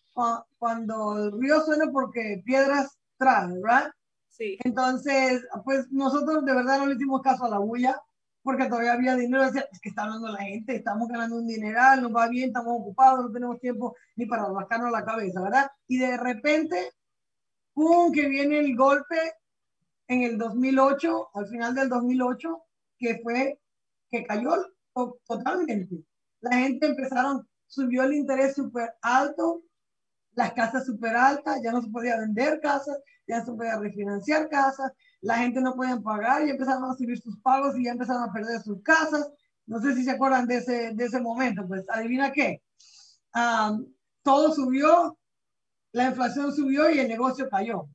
cuando el río suena porque piedras trae, ¿verdad? Sí. Entonces, pues nosotros de verdad no le hicimos caso a la bulla, porque todavía había dinero, decía, es que está hablando la gente, estamos ganando un dineral, nos va bien, estamos ocupados, no tenemos tiempo ni para rascarnos la cabeza, ¿verdad? Y de repente, ¡pum!, que viene el golpe en el 2008, al final del 2008, que fue que cayó totalmente. La gente empezaron, subió el interés súper alto, las casas súper altas, ya no se podía vender casas, ya se podía refinanciar casas, la gente no podía pagar y empezaron a subir sus pagos y ya empezaron a perder sus casas. No sé si se acuerdan de ese, de ese momento, pues adivina qué. todo subió, la inflación subió y el negocio cayó.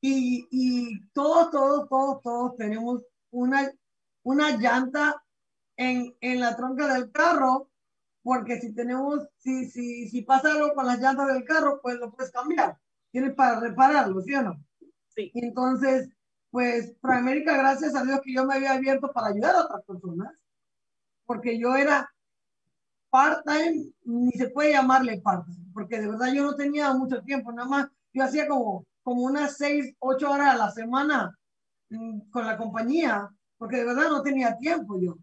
Y, y todos, todos, todos, todos tenemos una, una llanta en, en la tronca del carro, porque si tenemos, si, si, si pasa algo con las llantas del carro, pues lo puedes cambiar. Tienes para repararlo, ¿sí o no? Sí. entonces, pues Proamérica, gracias a Dios que yo me había abierto para ayudar a otras personas, porque yo era part-time, ni se puede llamarle part-time, porque de verdad yo no tenía mucho tiempo, nada más yo hacía como, como unas seis, ocho horas a la semana mm, con la compañía, porque de verdad no tenía tiempo yo,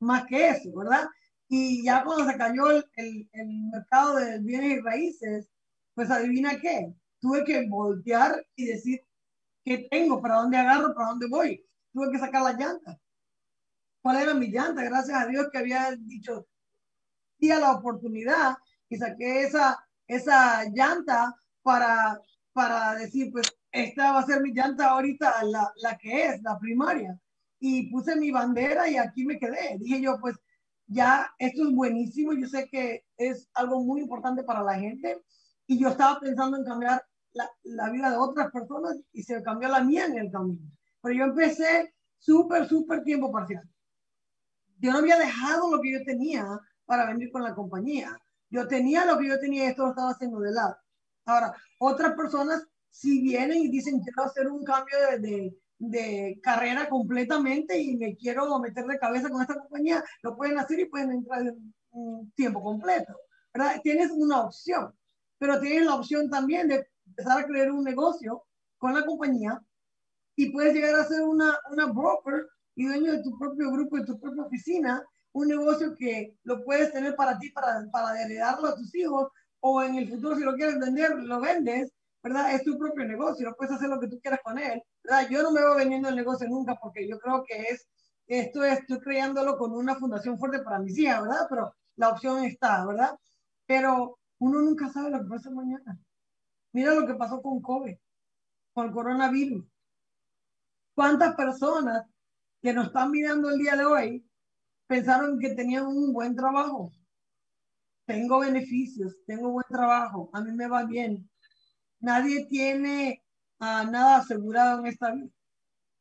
más que eso, ¿verdad? Y ya cuando se cayó el, el, el mercado de bienes y raíces, pues adivina qué, tuve que voltear y decir, ¿Qué tengo? ¿Para dónde agarro? ¿Para dónde voy? Tuve que sacar la llanta. ¿Cuál era mi llanta? Gracias a Dios que había dicho, sí a la oportunidad y saqué esa, esa llanta para, para decir, pues esta va a ser mi llanta ahorita, la, la que es, la primaria. Y puse mi bandera y aquí me quedé. Dije yo, pues ya esto es buenísimo, yo sé que es algo muy importante para la gente y yo estaba pensando en cambiar la, vida de otras personas y se cambió la mía en el camino. Pero yo empecé súper, súper tiempo parcial. Yo no había dejado lo que yo tenía para venir con la compañía. Yo tenía lo que yo tenía y esto lo estaba haciendo de lado. Ahora, otras personas si vienen y dicen quiero hacer un cambio de, de, carrera completamente y me quiero meter de cabeza con esta compañía, lo pueden hacer y pueden entrar en tiempo completo. ¿verdad? Tienes una opción, pero tienes la opción también de empezar a crear un negocio con la compañía y puedes llegar a ser una, una broker y dueño de tu propio grupo, de tu propia oficina, un negocio que lo puedes tener para ti, para, para heredarlo a tus hijos, o en el futuro si lo quieres vender, lo vendes, ¿verdad? Es tu propio negocio, puedes hacer lo que tú quieras con él, ¿verdad? Yo no me voy vendiendo el negocio nunca porque yo creo que es, esto estoy creándolo con una fundación fuerte para mis hijas, ¿verdad? Pero la opción está, ¿verdad? Pero uno nunca sabe lo que pasa mañana Mira lo que pasó con COVID, con el coronavirus. ¿Cuántas personas que nos están mirando el día de hoy pensaron que tenían un buen trabajo? Tengo beneficios, tengo buen trabajo, a mí me va bien. Nadie tiene uh, nada asegurado en esta vida,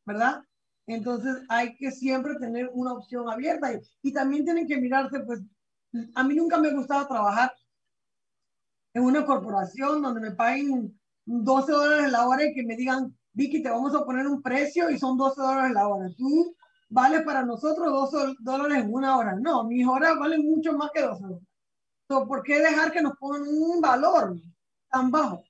¿verdad? Entonces hay que siempre tener una opción abierta y, y también tienen que mirarse, pues, a mí nunca me ha gustado trabajar en una corporación donde me paguen 12 dólares la hora y que me digan, Vicky, te vamos a poner un precio y son 12 dólares la hora. Tú vale para nosotros 12 dólares en una hora. No, mis horas valen mucho más que 12 dólares. Entonces, ¿por qué dejar que nos pongan un valor tan bajo?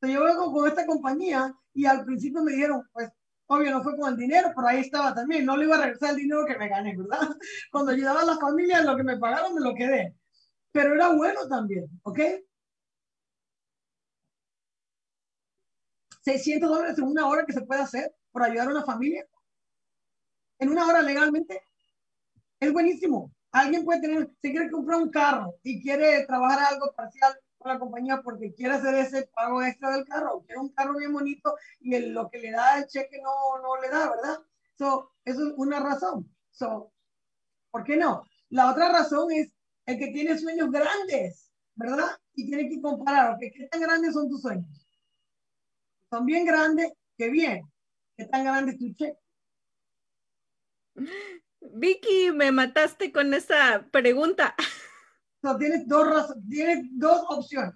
Entonces, yo vengo con esta compañía y al principio me dijeron, pues Obvio, no fue con el dinero, pero ahí estaba también. No le iba a regresar el dinero que me gané, ¿verdad? Cuando ayudaba a las familias, lo que me pagaron me lo quedé. Pero era bueno también, ¿ok? 600 dólares en una hora que se puede hacer por ayudar a una familia. En una hora legalmente. Es buenísimo. Alguien puede tener, si quiere comprar un carro y quiere trabajar algo parcial, la compañía porque quiere hacer ese pago extra del carro, quiere un carro bien bonito y lo que le da el cheque no, no le da, ¿verdad? So, eso es una razón. So, ¿Por qué no? La otra razón es el que tiene sueños grandes, ¿verdad? Y tiene que comparar, ¿qué tan grandes son tus sueños? Son bien grandes, qué bien. ¿Qué tan grande es tu cheque? Vicky, me mataste con esa pregunta. tienes dos, tienes dos opciones.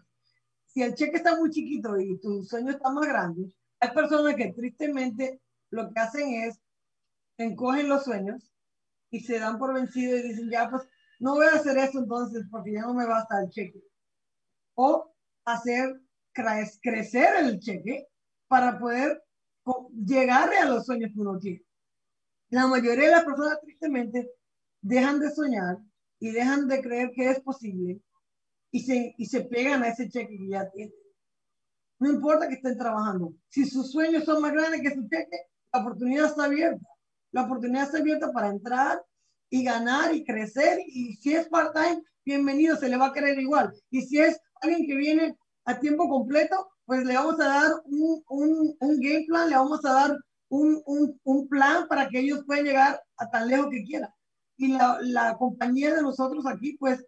Si el cheque está muy chiquito y tu sueño está más grande, hay personas que tristemente lo que hacen es encogen los sueños y se dan por vencido y dicen, ya, pues no voy a hacer eso entonces porque ya no me basta el cheque. O hacer crecer el cheque para poder llegar a los sueños que uno tiene. La mayoría de las personas tristemente dejan de soñar y dejan de creer que es posible y se, y se pegan a ese cheque que ya tienen. No importa que estén trabajando. Si sus sueños son más grandes que su cheque, la oportunidad está abierta. La oportunidad está abierta para entrar y ganar y crecer. Y si es part-time, bienvenido, se le va a querer igual. Y si es alguien que viene a tiempo completo, pues le vamos a dar un, un, un game plan, le vamos a dar un, un, plan para que ellos puedan llegar a tan lejos que quieran y la, la, compañía de nosotros aquí, pues,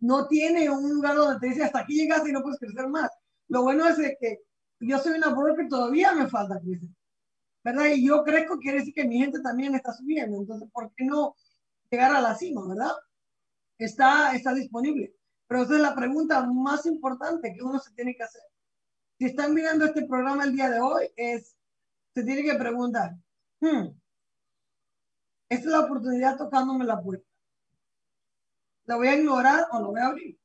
no tiene un lugar donde te dice hasta aquí llegas y no puedes crecer más. Lo bueno es que yo soy una broker, todavía me falta crecer, ¿verdad? Y yo crezco, quiere decir que mi gente también está subiendo. Entonces, ¿por qué no llegar a la cima, verdad? Está, está disponible. Pero esa es la pregunta más importante que uno se tiene que hacer. Si están mirando este programa el día de hoy, es, se tiene que preguntar, hmm, esta es la oportunidad tocándome la puerta. ¿La voy a ignorar o la voy a abrir?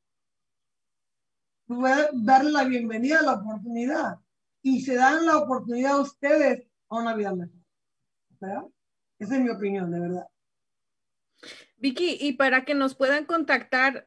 Voy a darle la bienvenida a la oportunidad. Y se dan la oportunidad a ustedes a una vida mejor. ¿Verdad? Esa es mi opinión, de verdad. Vicky, y para que nos puedan contactar,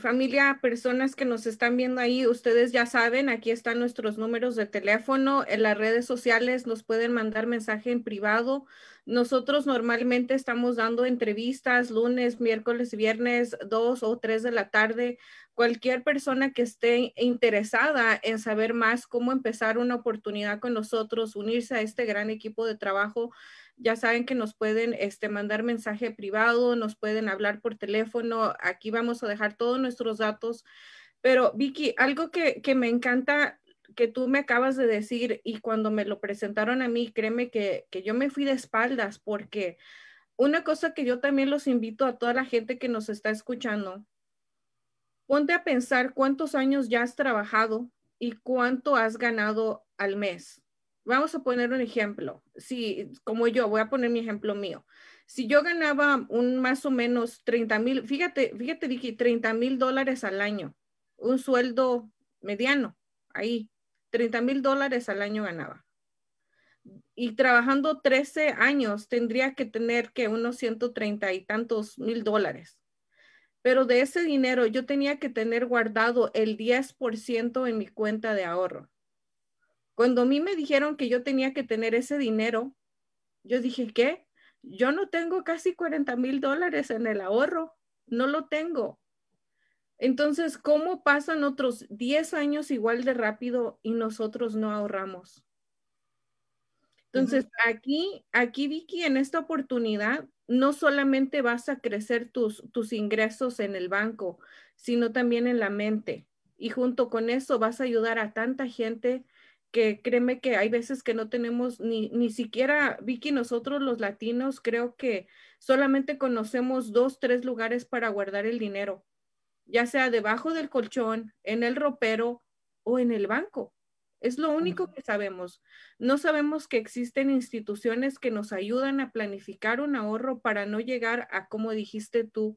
familia, personas que nos están viendo ahí, ustedes ya saben, aquí están nuestros números de teléfono, en las redes sociales nos pueden mandar mensaje en privado. Nosotros normalmente estamos dando entrevistas lunes, miércoles, viernes, dos o tres de la tarde. Cualquier persona que esté interesada en saber más cómo empezar una oportunidad con nosotros, unirse a este gran equipo de trabajo, ya saben que nos pueden este, mandar mensaje privado, nos pueden hablar por teléfono. Aquí vamos a dejar todos nuestros datos. Pero Vicky, algo que, que me encanta que tú me acabas de decir y cuando me lo presentaron a mí, créeme que, que yo me fui de espaldas porque una cosa que yo también los invito a toda la gente que nos está escuchando, ponte a pensar cuántos años ya has trabajado y cuánto has ganado al mes vamos a poner un ejemplo. Si, como yo, voy a poner mi ejemplo mío. Si yo ganaba un más o menos 30 mil, fíjate, fíjate, Vicky, 30 mil dólares al año, un sueldo mediano, ahí, 30 mil dólares al año ganaba. Y trabajando 13 años tendría que tener que unos 130 y tantos mil dólares. Pero de ese dinero yo tenía que tener guardado el 10% en mi cuenta de ahorro. Cuando a mí me dijeron que yo tenía que tener ese dinero, yo dije, ¿qué? Yo no tengo casi 40 mil dólares en el ahorro, no lo tengo. Entonces, ¿cómo pasan otros 10 años igual de rápido y nosotros no ahorramos? Entonces, aquí, aquí, Vicky, en esta oportunidad, no solamente vas a crecer tus, tus ingresos en el banco, sino también en la mente. Y junto con eso vas a ayudar a tanta gente que créeme que hay veces que no tenemos ni, ni siquiera, Vicky, nosotros los latinos creo que solamente conocemos dos, tres lugares para guardar el dinero, ya sea debajo del colchón, en el ropero o en el banco. Es lo único que sabemos. No sabemos que existen instituciones que nos ayudan a planificar un ahorro para no llegar a, como dijiste tú,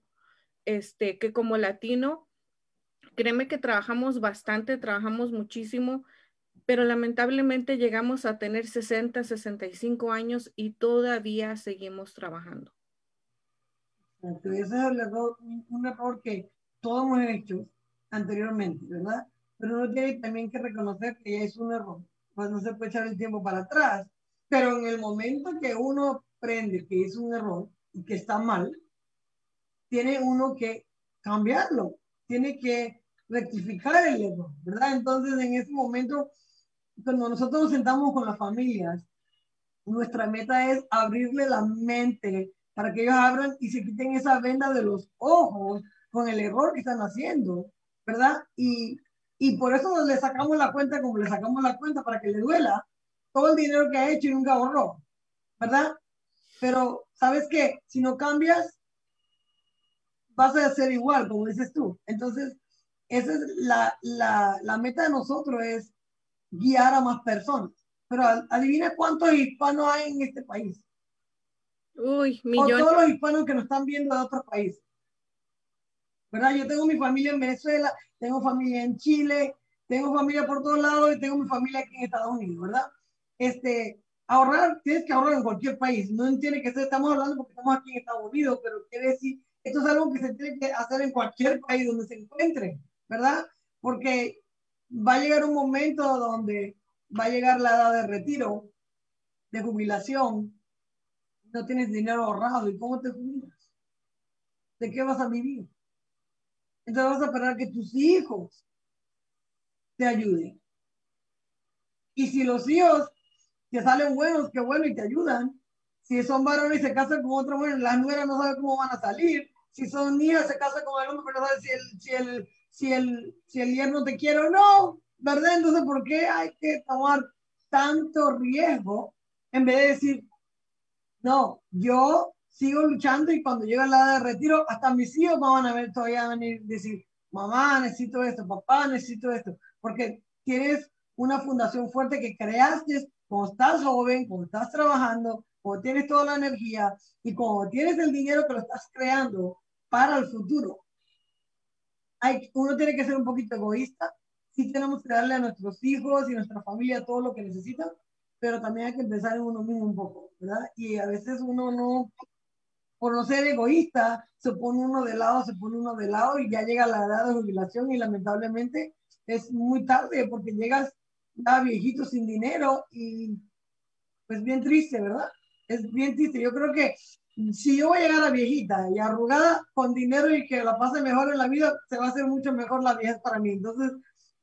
este, que como latino, créeme que trabajamos bastante, trabajamos muchísimo, pero lamentablemente llegamos a tener 60, 65 años y todavía seguimos trabajando. Ese es un error que todos hemos hecho anteriormente, ¿verdad? pero uno tiene también que reconocer que es un error, pues no se puede echar el tiempo para atrás, pero en el momento que uno prende que es un error y que está mal, tiene uno que cambiarlo, tiene que rectificar el error, ¿verdad? Entonces, en ese momento, cuando nosotros nos sentamos con las familias, nuestra meta es abrirle la mente para que ellos abran y se quiten esa venda de los ojos con el error que están haciendo, ¿verdad? Y y por eso le sacamos la cuenta como le sacamos la cuenta para que le duela todo el dinero que ha hecho y nunca ahorró, ¿verdad? Pero, ¿sabes qué? Si no cambias, vas a ser igual, como dices tú. Entonces, esa es la, la, la meta de nosotros, es guiar a más personas. Pero adivina cuántos hispanos hay en este país. Uy, millones. O todos los hispanos que nos están viendo de otros países. ¿Verdad? Yo tengo mi familia en Venezuela, tengo familia en Chile, tengo familia por todos lados y tengo mi familia aquí en Estados Unidos, ¿verdad? Este, ahorrar, tienes que ahorrar en cualquier país, no tiene que ser, estamos hablando porque estamos aquí en Estados Unidos, pero quiere decir, esto es algo que se tiene que hacer en cualquier país donde se encuentre, ¿verdad? Porque va a llegar un momento donde va a llegar la edad de retiro, de jubilación, no tienes dinero ahorrado, ¿y cómo te jubilas? ¿De qué vas a vivir? Entonces vas a esperar que tus hijos te ayuden. Y si los hijos te salen buenos, qué bueno, y te ayudan. Si son varones y se casan con otro bueno, las nueras no saben cómo van a salir. Si son niñas, se casan con el hombre, pero no saben si el, si el, si el, si el yerno te quiere o no. ¿Verdad? Entonces, ¿por qué hay que tomar tanto riesgo en vez de decir, no, yo sigo luchando y cuando llega la edad de retiro, hasta mis hijos van a ver todavía venir decir, mamá, necesito esto, papá, necesito esto, porque tienes una fundación fuerte que creaste cuando estás joven, cuando estás trabajando, cuando tienes toda la energía y cuando tienes el dinero que lo estás creando para el futuro. Hay, uno tiene que ser un poquito egoísta, sí tenemos que darle a nuestros hijos y a nuestra familia todo lo que necesitan, pero también hay que empezar en uno mismo un poco, ¿verdad? Y a veces uno no por no ser egoísta, se pone uno de lado, se pone uno de lado y ya llega la edad de jubilación y lamentablemente es muy tarde porque llegas ya viejito sin dinero y pues bien triste, ¿verdad? Es bien triste. Yo creo que si yo voy a llegar a viejita y arrugada con dinero y que la pase mejor en la vida, se va a hacer mucho mejor la vieja para mí. Entonces,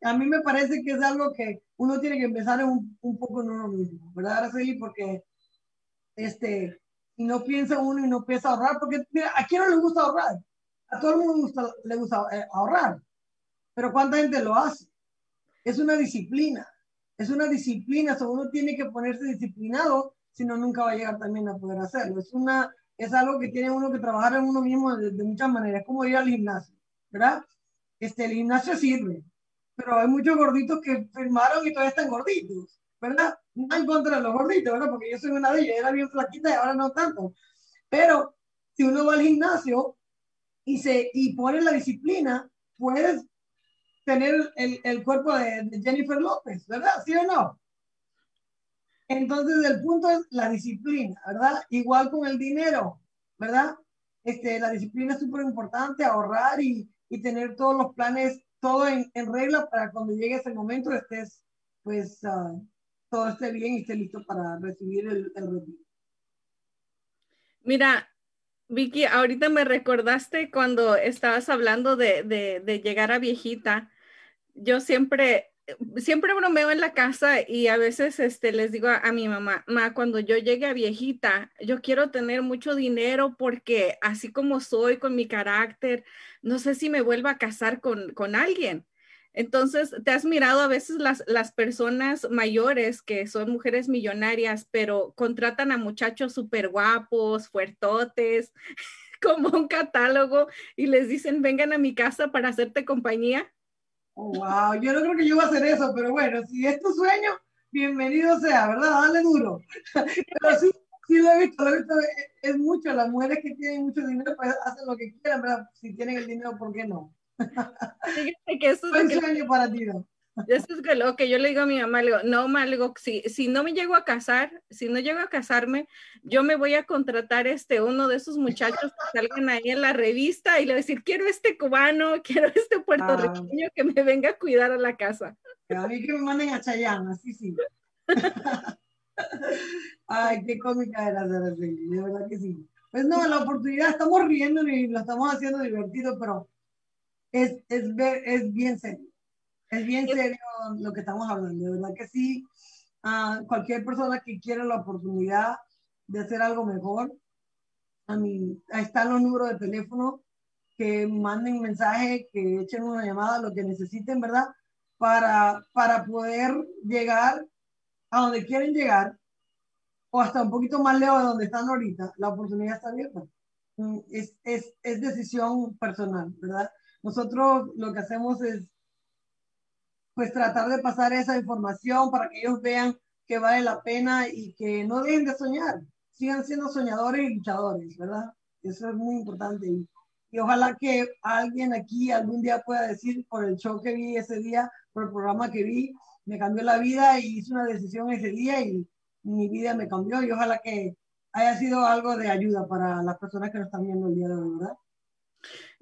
a mí me parece que es algo que uno tiene que empezar un, un poco en uno mismo, ¿verdad, Araceli? Porque este, y no piensa uno y no piensa ahorrar, porque mira, ¿a quién no le gusta ahorrar? A todo el mundo le gusta eh, ahorrar, pero ¿cuánta gente lo hace? Es una disciplina, es una disciplina, o uno tiene que ponerse disciplinado, si no nunca va a llegar también a poder hacerlo. Es, una, es algo que tiene uno que trabajar en uno mismo de, muchas maneras, como ir al gimnasio, ¿verdad? Este, el gimnasio sirve, pero hay muchos gorditos que firmaron y todavía están gorditos. ¿verdad? No en contra de los gorditos, ¿verdad? Porque yo soy una de ellas, era bien flaquita y ahora no tanto. Pero si uno va al gimnasio y, se, y pone la disciplina, puedes tener el, el cuerpo de, Jennifer López, ¿verdad? ¿Sí o no? Entonces el punto es la disciplina, ¿verdad? Igual con el dinero, ¿verdad? Este, la disciplina es súper importante, ahorrar y, y, tener todos los planes, todo en, en, regla para cuando llegue ese momento estés, pues, uh, todo esté bien y esté listo para recibir el, el retiro. Mira, Vicky, ahorita me recordaste cuando estabas hablando de, de, llegar a viejita. Yo siempre, siempre bromeo en la casa y a veces este, les digo a, mi mamá, ma, cuando yo llegue a viejita, yo quiero tener mucho dinero porque así como soy con mi carácter, no sé si me vuelva a casar con, con alguien. Entonces, te has mirado a veces las, las personas mayores que son mujeres millonarias, pero contratan a muchachos súper guapos, fuertotes, como un catálogo y les dicen, vengan a mi casa para hacerte compañía. Oh, wow, yo no creo que yo voy a hacer eso, pero bueno, si es tu sueño, bienvenido sea, ¿verdad? Dale duro. pero sí, sí lo he visto, lo he visto, es, mucho, las mujeres que tienen mucho dinero pues hacen lo que quieran, ¿verdad? Si tienen el dinero, ¿por qué no? Fíjate que eso es sueño para ti, Eso es lo que yo le digo a mi mamá, le digo, no, ma, le digo, si, si no me llego a casar, si no llego a casarme, yo me voy a contratar este, uno de esos muchachos que salgan ahí en la revista y le voy a decir, quiero este cubano, quiero este puertorriqueño que me venga a cuidar a la casa. A mí que me manden a Chayana, sí, sí. Ay, qué cómica era de verdad que sí. Pues no, la oportunidad, estamos riendo y lo estamos haciendo divertido, pero es, es, es bien serio. Es bien serio lo que estamos hablando, de verdad que sí. Uh, cualquier persona que quiera la oportunidad de hacer algo mejor, a mí, ahí están los números de teléfono, que manden mensaje, que echen una llamada, lo que necesiten, ¿verdad? Para, para poder llegar a donde quieren llegar o hasta un poquito más lejos de donde están ahorita, la oportunidad está abierta. Mm, es, es, es decisión personal, ¿verdad? Nosotros lo que hacemos es pues tratar de pasar esa información para que ellos vean que vale la pena y que no dejen de soñar, sigan siendo soñadores y luchadores, ¿verdad? Eso es muy importante. Y, y ojalá que alguien aquí algún día pueda decir por el show que vi ese día, por el programa que vi, me cambió la vida y hice una decisión ese día y mi vida me cambió y ojalá que haya sido algo de ayuda para las personas que nos están viendo el día de hoy, ¿verdad?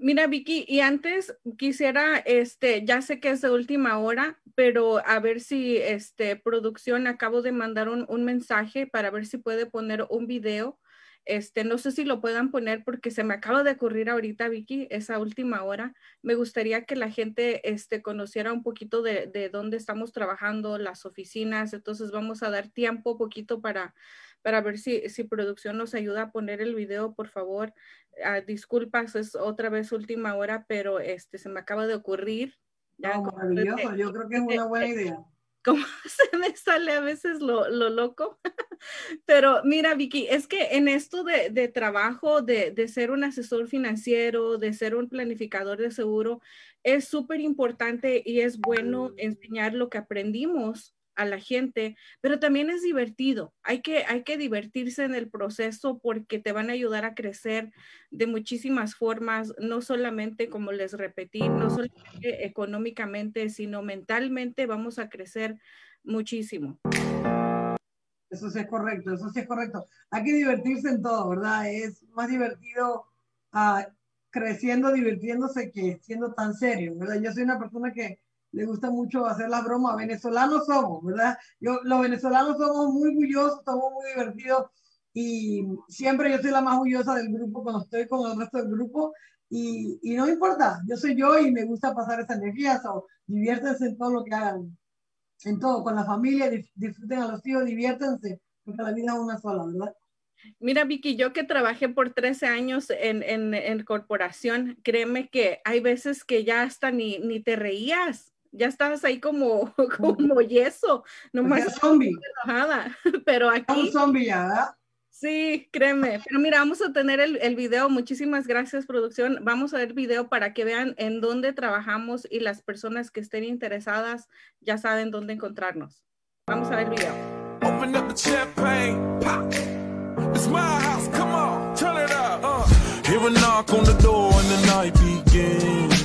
Mira, Vicky, y antes quisiera, este, ya sé que es de última hora, pero a ver si, este, producción, acabo de mandar un, un mensaje para ver si puede poner un video. Este, no sé si lo puedan poner porque se me acaba de ocurrir ahorita, Vicky, esa última hora. Me gustaría que la gente este, conociera un poquito de, de dónde estamos trabajando, las oficinas. Entonces vamos a dar tiempo poquito para, para ver si, si producción nos ayuda a poner el video, por favor. Ah, disculpas, es otra vez última hora, pero este se me acaba de ocurrir. maravilloso, yo creo que es una buena idea. Como se me sale a veces lo, lo loco. Pero mira, Vicky, es que en esto de, de trabajo, de, de, ser un asesor financiero, de ser un planificador de seguro, es súper importante y es bueno enseñar lo que aprendimos a la gente, pero también es divertido. Hay que, hay que divertirse en el proceso porque te van a ayudar a crecer de muchísimas formas, no solamente, como les repetí, no solamente económicamente, sino mentalmente vamos a crecer muchísimo. Eso sí es correcto, eso sí es correcto. Hay que divertirse en todo, ¿verdad? Es más divertido uh, creciendo, divirtiéndose que siendo tan serio, ¿verdad? Yo soy una persona que le gusta mucho hacer las bromas. Venezolanos somos, ¿verdad? Yo, los venezolanos somos muy orgullosos, somos muy divertidos y siempre yo soy la más orgullosa del grupo cuando estoy con el resto del grupo y, y no importa, yo soy yo y me gusta pasar esa energía, o diviértanse en todo lo que hagan, en todo, con la familia, disfruten a los hijos, diviértanse, porque la vida es una sola, ¿verdad? Mira, Vicky, yo que trabajé por 13 años en, en, en, corporación, créeme que hay veces que ya hasta ni, ni te reías ya estabas ahí como, como yeso, nomás. Pues zombie. Enojada. Pero aquí. Un zombie ya, ¿verdad? Sí, créeme. Pero mira, vamos a tener el, el, video. Muchísimas gracias, producción. Vamos a ver el video para que vean en dónde trabajamos y las personas que estén interesadas ya saben dónde encontrarnos. Vamos a ver el video. Open up the champagne, pop. It's my house, come on, turn it up. Uh. Hear a knock on the door and the night begins.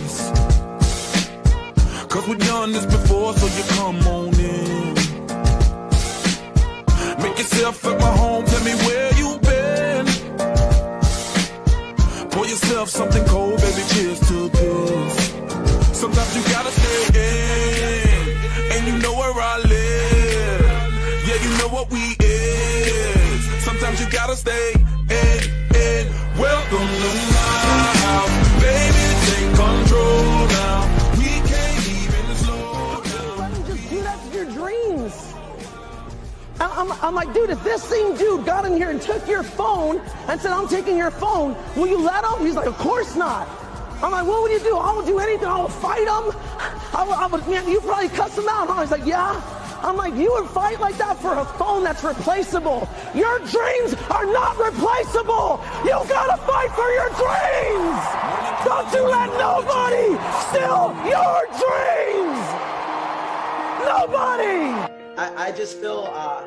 Cause we've done this before, so you come on in. Make yourself at my home, tell me where you been. Pour yourself something cold, baby, cheers to this. Sometimes you gotta stay in, and you know where I live. Yeah, you know what we is. Sometimes you gotta stay I'm, I'm, like, dude, if this same dude got in here and took your phone and said, I'm taking your phone, will you let him? He's like, of course not. I'm like, what would you do? I would do anything. I would fight him. I would, I would man, you probably cuss him out. Huh? He's like, yeah. I'm like, you would fight like that for a phone that's replaceable. Your dreams are not replaceable. You gotta fight for your dreams. Don't you let nobody steal your dreams. Nobody. I, I just feel, uh,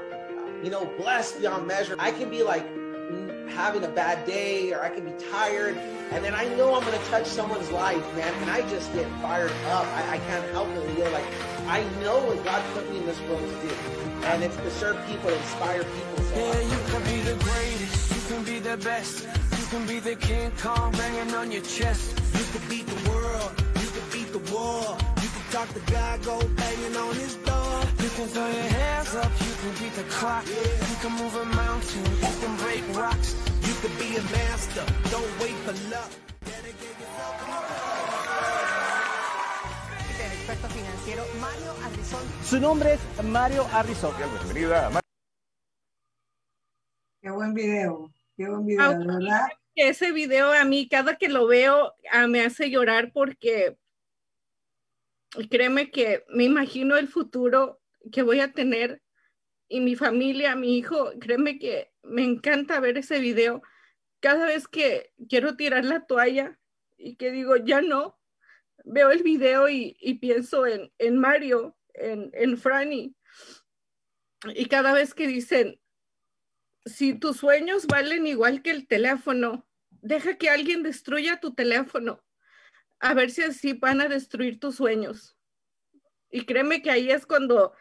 you know, blessed beyond measure. I can be like having a bad day or I can be tired and then I know I'm going to touch someone's life, man, and I just get fired up. I, I can't help it. You know, like, I know what God put me in this world to do, and it's to serve people, inspire people. So yeah, you can be the greatest, you can be the best, you can be the King Kong banging on your chest. You can beat the world, you can beat the war, you talk to God, go banging on his door. You can throw your hands up, you can beat the clock, you can move a mountain, you can break rocks. You can be a master, don't wait for luck. experto financiero Mario Arrizón. Su nombre es Mario Arrizón. Bienvenida, Mario. Qué buen video, qué buen video, ah, ¿verdad? Ese video a mí, cada que lo veo, ah, me hace llorar porque créeme que me imagino el futuro que voy a tener y mi familia, mi hijo, créeme que me encanta ver ese video. Cada vez que quiero tirar la toalla y que digo, ya no, veo el video y, pienso en, Mario, en, en Franny. Y cada vez que dicen, si tus sueños valen igual que el teléfono, deja que alguien destruya tu teléfono, a ver si así van a destruir tus sueños. Y créeme que ahí es cuando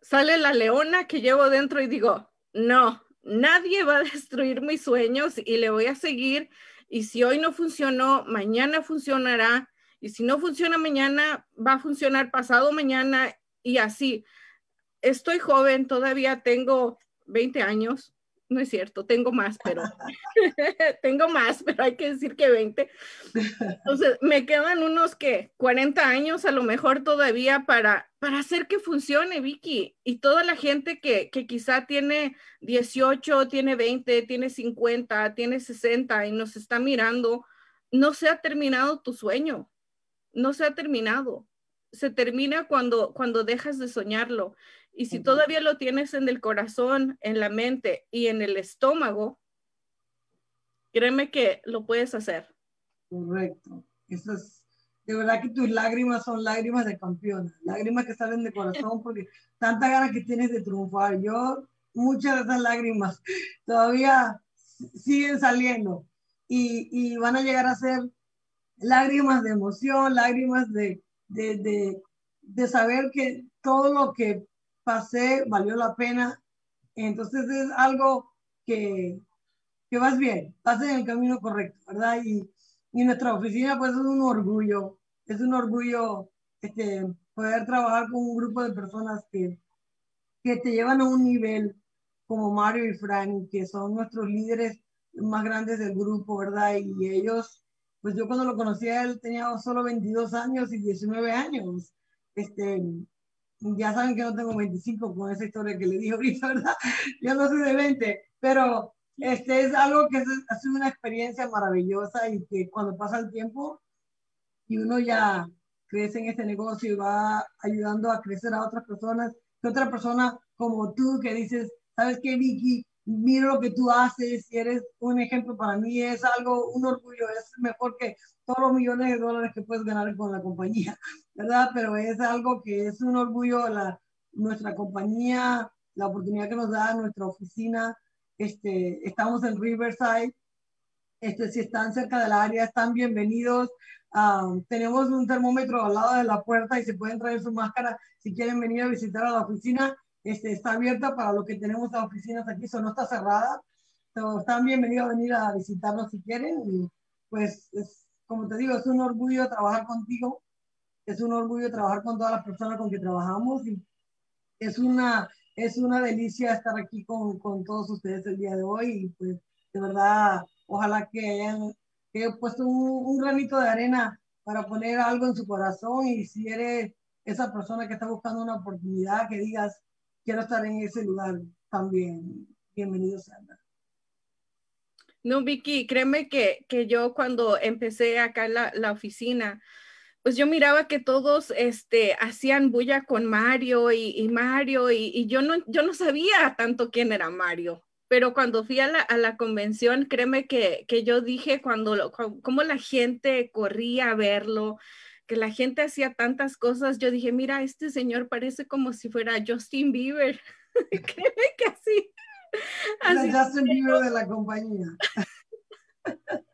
sale la leona que llevo dentro y digo, no, nadie va a destruir mis sueños y le voy a seguir. Y si hoy no funcionó, mañana funcionará. Y si no funciona mañana, va a funcionar pasado mañana y así. Estoy joven, todavía tengo 20 años no es cierto, tengo más, pero tengo más, pero hay que decir que 20. Entonces, me quedan unos que 40 años a lo mejor todavía para, para hacer que funcione, Vicky. Y toda la gente que, que quizá tiene 18, tiene 20, tiene 50, tiene 60 y nos está mirando, no se ha terminado tu sueño, no se ha terminado. Se termina cuando, cuando dejas de soñarlo. Y si todavía lo tienes en el corazón, en la mente y en el estómago, créeme que lo puedes hacer. Correcto. Eso es, de verdad que tus lágrimas son lágrimas de campeona, lágrimas que salen de corazón porque tanta ganas que tienes de triunfar. Yo, muchas de esas lágrimas todavía siguen saliendo y, y van a llegar a ser lágrimas de emoción, lágrimas de, de, de, de saber que todo lo que pasé, valió la pena. Entonces es algo que, que vas bien, vas en el camino correcto, ¿verdad? Y, y nuestra oficina pues es un orgullo, es un orgullo este, poder trabajar con un grupo de personas que, que te llevan a un nivel como Mario y Frank, que son nuestros líderes más grandes del grupo, ¿verdad? Y ellos, pues yo cuando lo conocí a él tenía solo 22 años y 19 años. Este, ya saben que no tengo 25 con esa historia que le dije ahorita, ¿verdad? Yo no soy de 20, pero este es algo que ha sido una experiencia maravillosa y que cuando pasa el tiempo y uno ya crece en este negocio y va ayudando a crecer a otras personas, que otra persona como tú que dices, ¿sabes qué, Vicky? Mira lo que tú haces y eres un ejemplo para mí, es algo, un orgullo, es mejor que todos los millones de dólares que puedes ganar con la compañía. ¿verdad? Pero es algo que es un orgullo la, nuestra compañía, la oportunidad que nos da nuestra oficina. Este, estamos en Riverside. Este, si están cerca del área, están bienvenidos. Ah, tenemos un termómetro al lado de la puerta y se pueden traer su máscara si quieren venir a visitar a la oficina. Este, está abierta para lo que tenemos las oficinas aquí, eso no está cerrada. están bienvenidos a venir a visitarnos si quieren. Y pues, como te digo, es un orgullo trabajar contigo es un orgullo trabajar con todas las personas con que trabajamos y es una, es una delicia estar aquí con, con todos ustedes el día de hoy y pues de verdad ojalá que hayan que he puesto un, un granito de arena para poner algo en su corazón y si eres esa persona que está buscando una oportunidad, que digas, quiero estar en ese lugar también, bienvenido sea. No, Vicky, créeme que, que yo cuando empecé acá en la, la oficina, pues yo miraba que todos este, hacían bulla con Mario y, Mario y, y, yo, no, yo no sabía tanto quién era Mario. Pero cuando fui a la, a la convención, créeme que, que yo dije cuando, cómo la gente corría a verlo, que la gente hacía tantas cosas, yo dije, mira, este señor parece como si fuera Justin Bieber. créeme que así Así ya Justin Bieber de la compañía.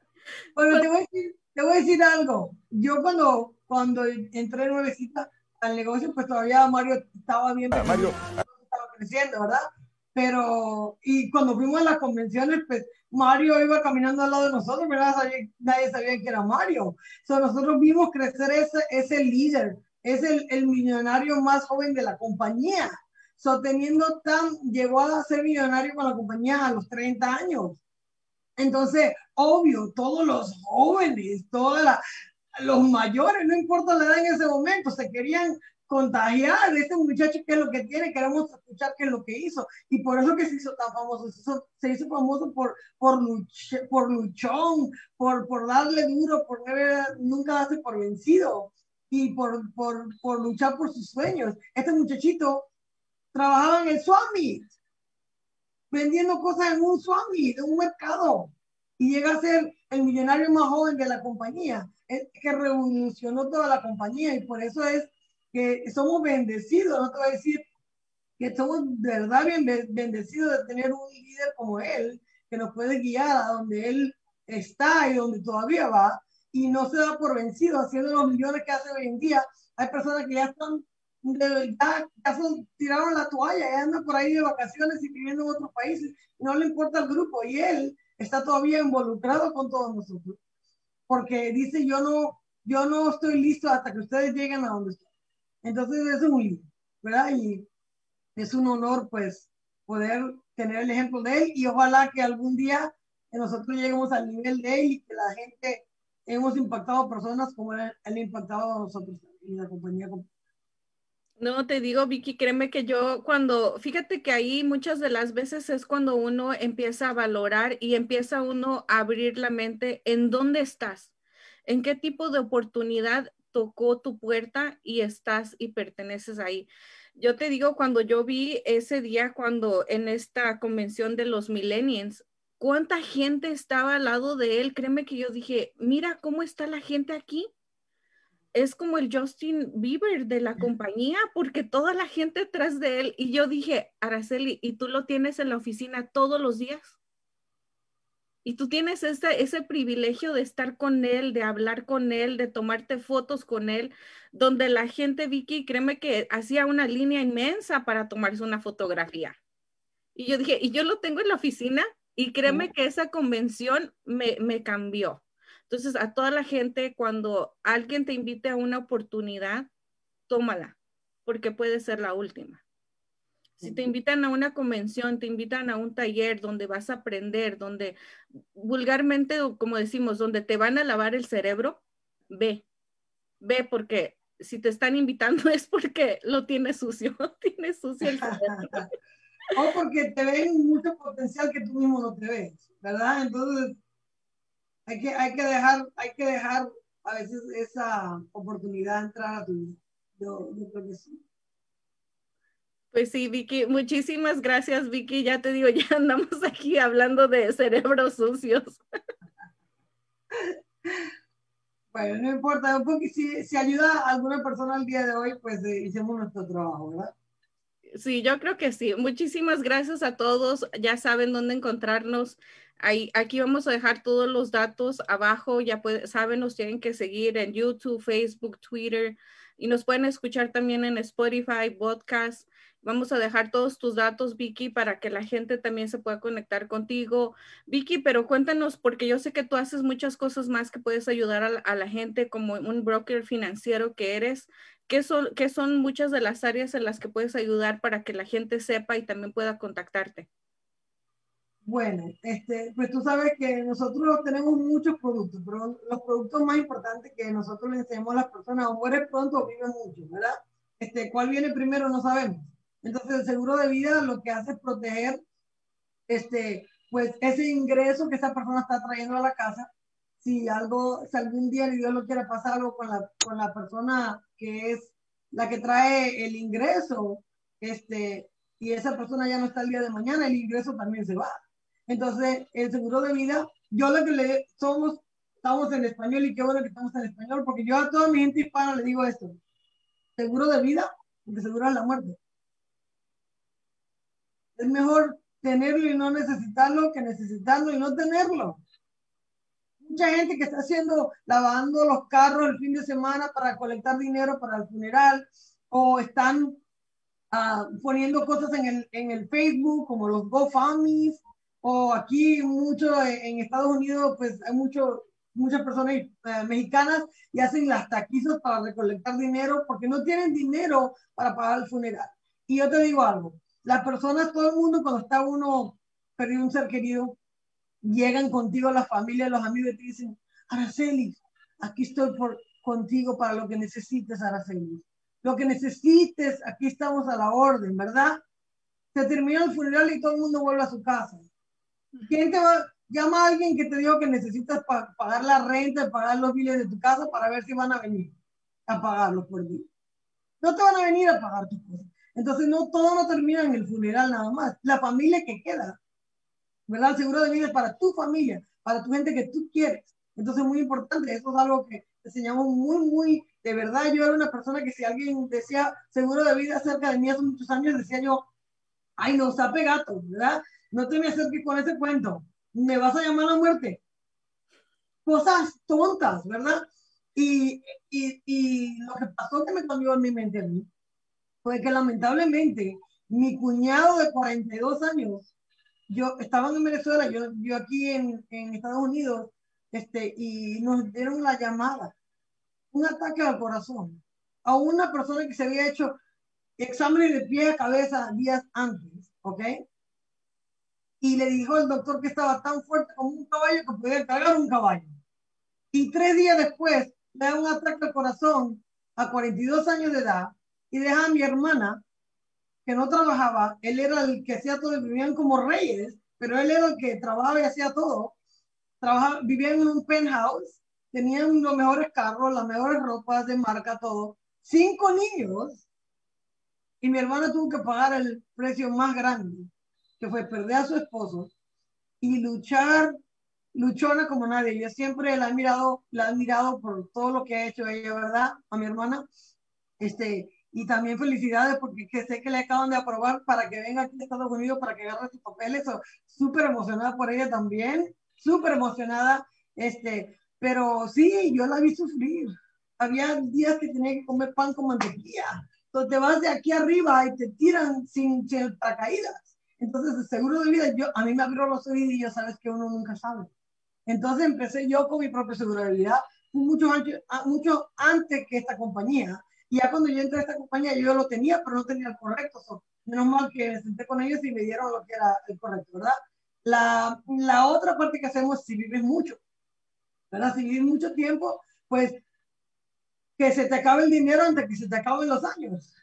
bueno, te voy, a decir, te voy, a decir, algo. Yo cuando, cuando entré nuevecita al negocio, pues todavía Mario estaba bien. Ah, Mario estaba creciendo, ¿verdad? Pero, y cuando fuimos a las convenciones, pues Mario iba caminando al lado de nosotros, ¿verdad? Nadie sabía que era Mario. So, nosotros vimos crecer ese, ese líder, es el, el millonario más joven de la compañía sosteniendo tan, llegó a ser millonario con la compañía a los 30 años. Entonces, obvio, todos los jóvenes, todos los mayores, no importa la edad en ese momento, se querían contagiar este muchacho que es lo que tiene, queremos escuchar qué es lo que hizo. Y por eso que se hizo tan famoso, se hizo, se hizo famoso por, por, por luchón, por, por darle duro, por nunca darse por vencido y por, por, por luchar por sus sueños. Este muchachito trabajaba en el Swami, vendiendo cosas en un Swami, en un mercado, y llega a ser el millonario más joven de la compañía, que revolucionó toda la compañía, y por eso es que somos bendecidos, no te voy a decir que somos de verdad bendecidos de tener un líder como él, que nos puede guiar a donde él está y donde todavía va, y no se da por vencido haciendo los millones que hace hoy en día. Hay personas que ya están ya, ya tiraron la toalla, ya andan por ahí de vacaciones y viviendo en otros países, no le importa el grupo y él está todavía involucrado con todos nosotros, porque dice yo no, yo no estoy listo hasta que ustedes lleguen a donde estoy. Entonces es un ¿verdad? Y es un honor pues poder tener el ejemplo de él y ojalá que algún día nosotros lleguemos al nivel de él y que la gente hemos impactado personas como él ha impactado a nosotros en la compañía. No, te digo, Vicky, créeme que yo cuando, fíjate que ahí muchas de las veces es cuando uno empieza a valorar y empieza uno a abrir la mente en dónde estás, en qué tipo de oportunidad tocó tu puerta y estás y perteneces ahí. Yo te digo, cuando yo vi ese día, cuando en esta convención de los millennials, cuánta gente estaba al lado de él, créeme que yo dije, mira cómo está la gente aquí es como el Justin Bieber de la compañía, porque toda la gente detrás de él, y yo dije, Araceli, ¿y tú lo tienes en la oficina todos los días? Y tú tienes ese, ese privilegio de estar con él, de hablar con él, de tomarte fotos con él, donde la gente, Vicky, créeme que hacía una línea inmensa para tomarse una fotografía. Y yo dije, y yo lo tengo en la oficina, y créeme que esa convención me, me cambió entonces, a toda la gente, cuando alguien te invite a una oportunidad, tómala, porque puede ser la última. Si te invitan a una convención, te invitan a un taller donde vas a aprender, donde vulgarmente, como decimos, donde te van a lavar el cerebro, ve, ve porque si te están invitando es porque lo tienes sucio, tienes sucio el cerebro. o porque te ven mucho potencial que tú mismo no te ves, ¿verdad? Entonces, hay que, hay que dejar, hay que dejar a veces esa oportunidad de entrar a tu vida. Yo, yo creo que sí. Pues sí, Vicky, muchísimas gracias, Vicky. Ya te digo, ya andamos aquí hablando de cerebros sucios. Bueno, no importa, porque si, si ayuda a alguna persona el día de hoy, pues eh, hicimos nuestro trabajo, ¿verdad? Sí, yo creo que sí. Muchísimas gracias a todos. Ya saben dónde encontrarnos aquí vamos a dejar todos los datos abajo. Ya saben, nos tienen que seguir en YouTube, Facebook, Twitter y nos pueden escuchar también en Spotify, podcast. Vamos a dejar todos tus datos, Vicky, para que la gente también se pueda conectar contigo. Vicky, pero cuéntanos, porque yo sé que tú haces muchas cosas más que puedes ayudar a, la gente como un broker financiero que eres. ¿Qué son, ¿Qué son muchas de las áreas en las que puedes ayudar para que la gente sepa y también pueda contactarte? Bueno, este, pues tú sabes que nosotros tenemos muchos productos, pero los productos más importantes que nosotros le enseñamos a las personas, o mueres pronto o vives mucho, ¿verdad? Este, ¿Cuál viene primero? No sabemos. Entonces, el seguro de vida lo que hace es proteger este, pues ese ingreso que esa persona está trayendo a la casa. Si algo, si algún día Dios lo quiere pasar algo con la, con la persona que es la que trae el ingreso, este, y esa persona ya no está el día de mañana, el ingreso también se va. Entonces, el seguro de vida, yo lo que le somos, estamos en español y qué bueno que estamos en español, porque yo a toda mi gente hispana le digo esto, seguro de vida, porque seguro es la muerte. Es mejor tenerlo y no necesitarlo que necesitarlo y no tenerlo. Mucha gente que está haciendo, lavando los carros el fin de semana para colectar dinero para el funeral o están uh, poniendo cosas en el, en el Facebook como los GoFundMes o aquí mucho en Estados Unidos pues hay mucho, muchas personas eh, mexicanas y hacen las taquizas para recolectar dinero porque no tienen dinero para pagar el funeral. Y yo te digo algo, las personas, todo el mundo, cuando está uno perdido un ser querido, llegan contigo la familia, los amigos y te dicen, Araceli, aquí estoy contigo para lo que necesites, Araceli. Lo que necesites, aquí estamos a la orden, ¿verdad? Se termina el funeral y todo el mundo vuelve a su casa. ¿Quién te va? Llama a alguien que te dijo que necesitas pagar la renta, pagar los biles de tu casa para ver si van a venir a pagarlos por ti. No te van a venir a pagar tus cosas. Entonces, no todo no termina en el funeral nada más. La familia que queda, ¿verdad? Seguro de vida es para tu familia, para tu gente que tú quieres. Entonces, muy importante. Eso es algo que enseñamos muy, muy, de verdad. Yo era una persona que si alguien decía seguro de vida cerca de mí hace muchos años, decía yo, ay, no, sape gato, ¿verdad? No te me acerques con ese cuento. Me vas a llamar a la muerte. Cosas tontas, ¿verdad? Y, y, y lo que pasó que me cambió en mi mente a mí fue que lamentablemente mi cuñado de 42 años, yo estaba en Venezuela, yo, yo aquí en, en Estados Unidos, este, y nos dieron la llamada, un ataque al corazón, a una persona que se había hecho exámenes de pie a cabeza días antes, ¿ok? Y le dijo el doctor que estaba tan fuerte como un caballo que podía cargar un caballo. Y tres días después le da un ataque al corazón a 42 años de edad y deja a mi hermana, que no trabajaba, él era el que hacía todo, vivían como reyes, pero él era el que trabajaba y hacía todo. Trabajaba, vivían en un penthouse, tenían los mejores carros, las mejores ropas de marca, todo. Cinco niños. Y mi hermana tuvo que pagar el precio más grande, que fue perder a su esposo y luchar, luchona como nadie. Yo siempre la he mirado, la he mirado por todo lo que ha hecho ella, ¿verdad? A mi hermana. Este, y también felicidades porque que sé que le acaban de aprobar para que venga aquí a Estados Unidos para que agarre sus papeles. Súper emocionada por ella también, súper emocionada. Este, pero sí, yo la vi sufrir. Había días que tenía que comer pan con mantequilla. Entonces te vas de aquí arriba y te tiran sin, sin caídas. Entonces, el seguro de vida, yo, a mí me abrió los oídos y ya sabes que uno nunca sabe. Entonces empecé yo con mi de vida, mucho, mucho antes que esta compañía y ya cuando yo entré a esta compañía, yo lo tenía, pero no tenía el correcto. menos mal que me senté con ellos y me dieron lo que era el correcto, ¿verdad? La, la otra parte que hacemos, si vives mucho, ¿verdad? Si vives mucho tiempo, pues que se te acabe el dinero antes que se te acaben los años.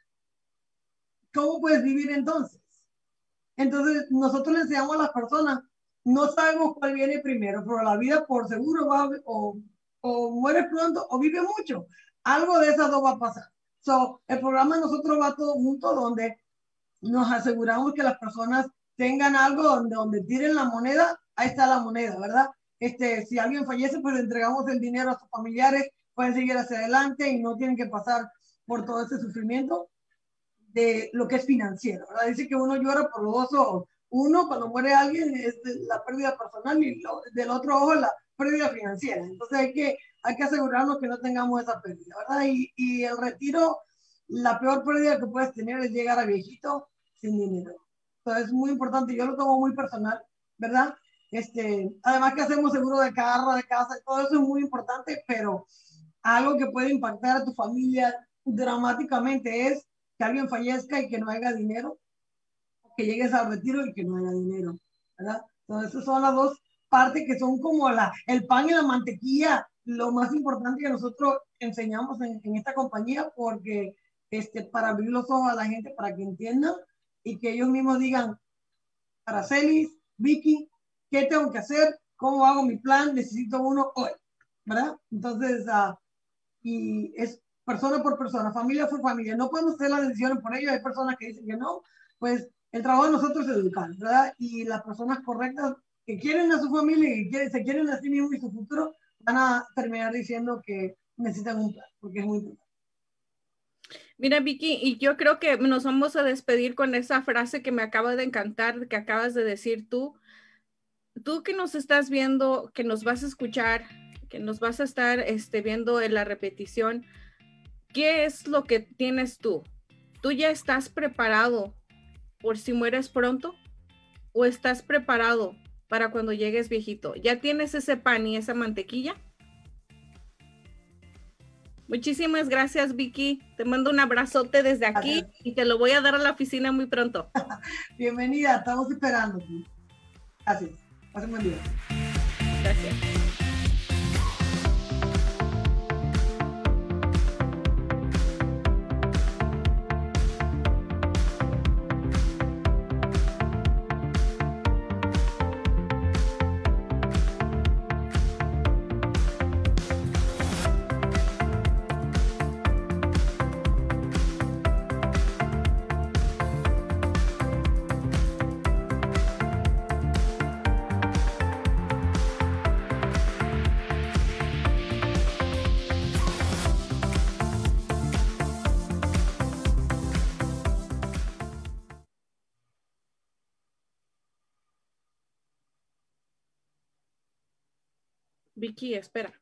¿Cómo puedes vivir entonces? Entonces, nosotros le enseñamos a las personas, no sabemos cuál viene primero, pero la vida por seguro va o, o mueres pronto o vive mucho. Algo de esas dos va a pasar. So, el programa nosotros va todo junto donde nos aseguramos que las personas tengan algo donde, donde tiren la moneda, ahí está la moneda, ¿verdad? Este, si alguien fallece, pues entregamos el dinero a sus familiares, pueden seguir hacia adelante y no tienen que pasar por todo ese sufrimiento de lo que es financiero, ¿verdad? Dice que uno llora por los dos ojos. Uno, cuando muere alguien, es la pérdida personal y del otro ojo la pérdida financiera. Entonces hay que hay que asegurarnos que no tengamos esa pérdida, ¿verdad? Y, y el retiro, la peor pérdida que puedes tener es llegar a viejito sin dinero. Entonces es muy importante, yo lo tomo muy personal, ¿verdad? Este, además que hacemos seguro de carro, de casa, todo eso es muy importante, pero algo que puede impactar a tu familia dramáticamente es que alguien fallezca y que no haya dinero, que llegues al retiro y que no haya dinero, ¿verdad? Entonces, esas son las dos partes que son como la, el pan y la mantequilla, lo más importante que nosotros enseñamos en, en esta compañía, porque este, para abrir los ojos a la gente, para que entiendan y que ellos mismos digan, para Celis, Vicky, ¿qué tengo que hacer? ¿Cómo hago mi plan? Necesito uno hoy, ¿verdad? Entonces, uh, y es persona por persona, familia por familia. No podemos hacer las decisiones por ellos. Hay personas que dicen que no. Pues el trabajo de nosotros es educar, ¿verdad? Y las personas correctas que quieren a su familia y que se quieren a sí mismos y su futuro, van a terminar diciendo que necesitan un plan, porque es muy importante. Mira, Vicky, y yo creo que nos vamos a despedir con esa frase que me acaba de encantar, que acabas de decir tú. Tú que nos estás viendo, que nos vas a escuchar, que nos vas a estar este, viendo en la repetición, ¿qué es lo que tienes tú? ¿Tú ya estás preparado por si mueres pronto? ¿O estás preparado para cuando llegues viejito? ¿Ya tienes ese pan y esa mantequilla? Muchísimas gracias, Vicky. Te mando un abrazote desde aquí y te lo voy a dar a la oficina muy pronto. Bienvenida, estamos esperando. Gracias. Pasen buen día. Gracias. Espera.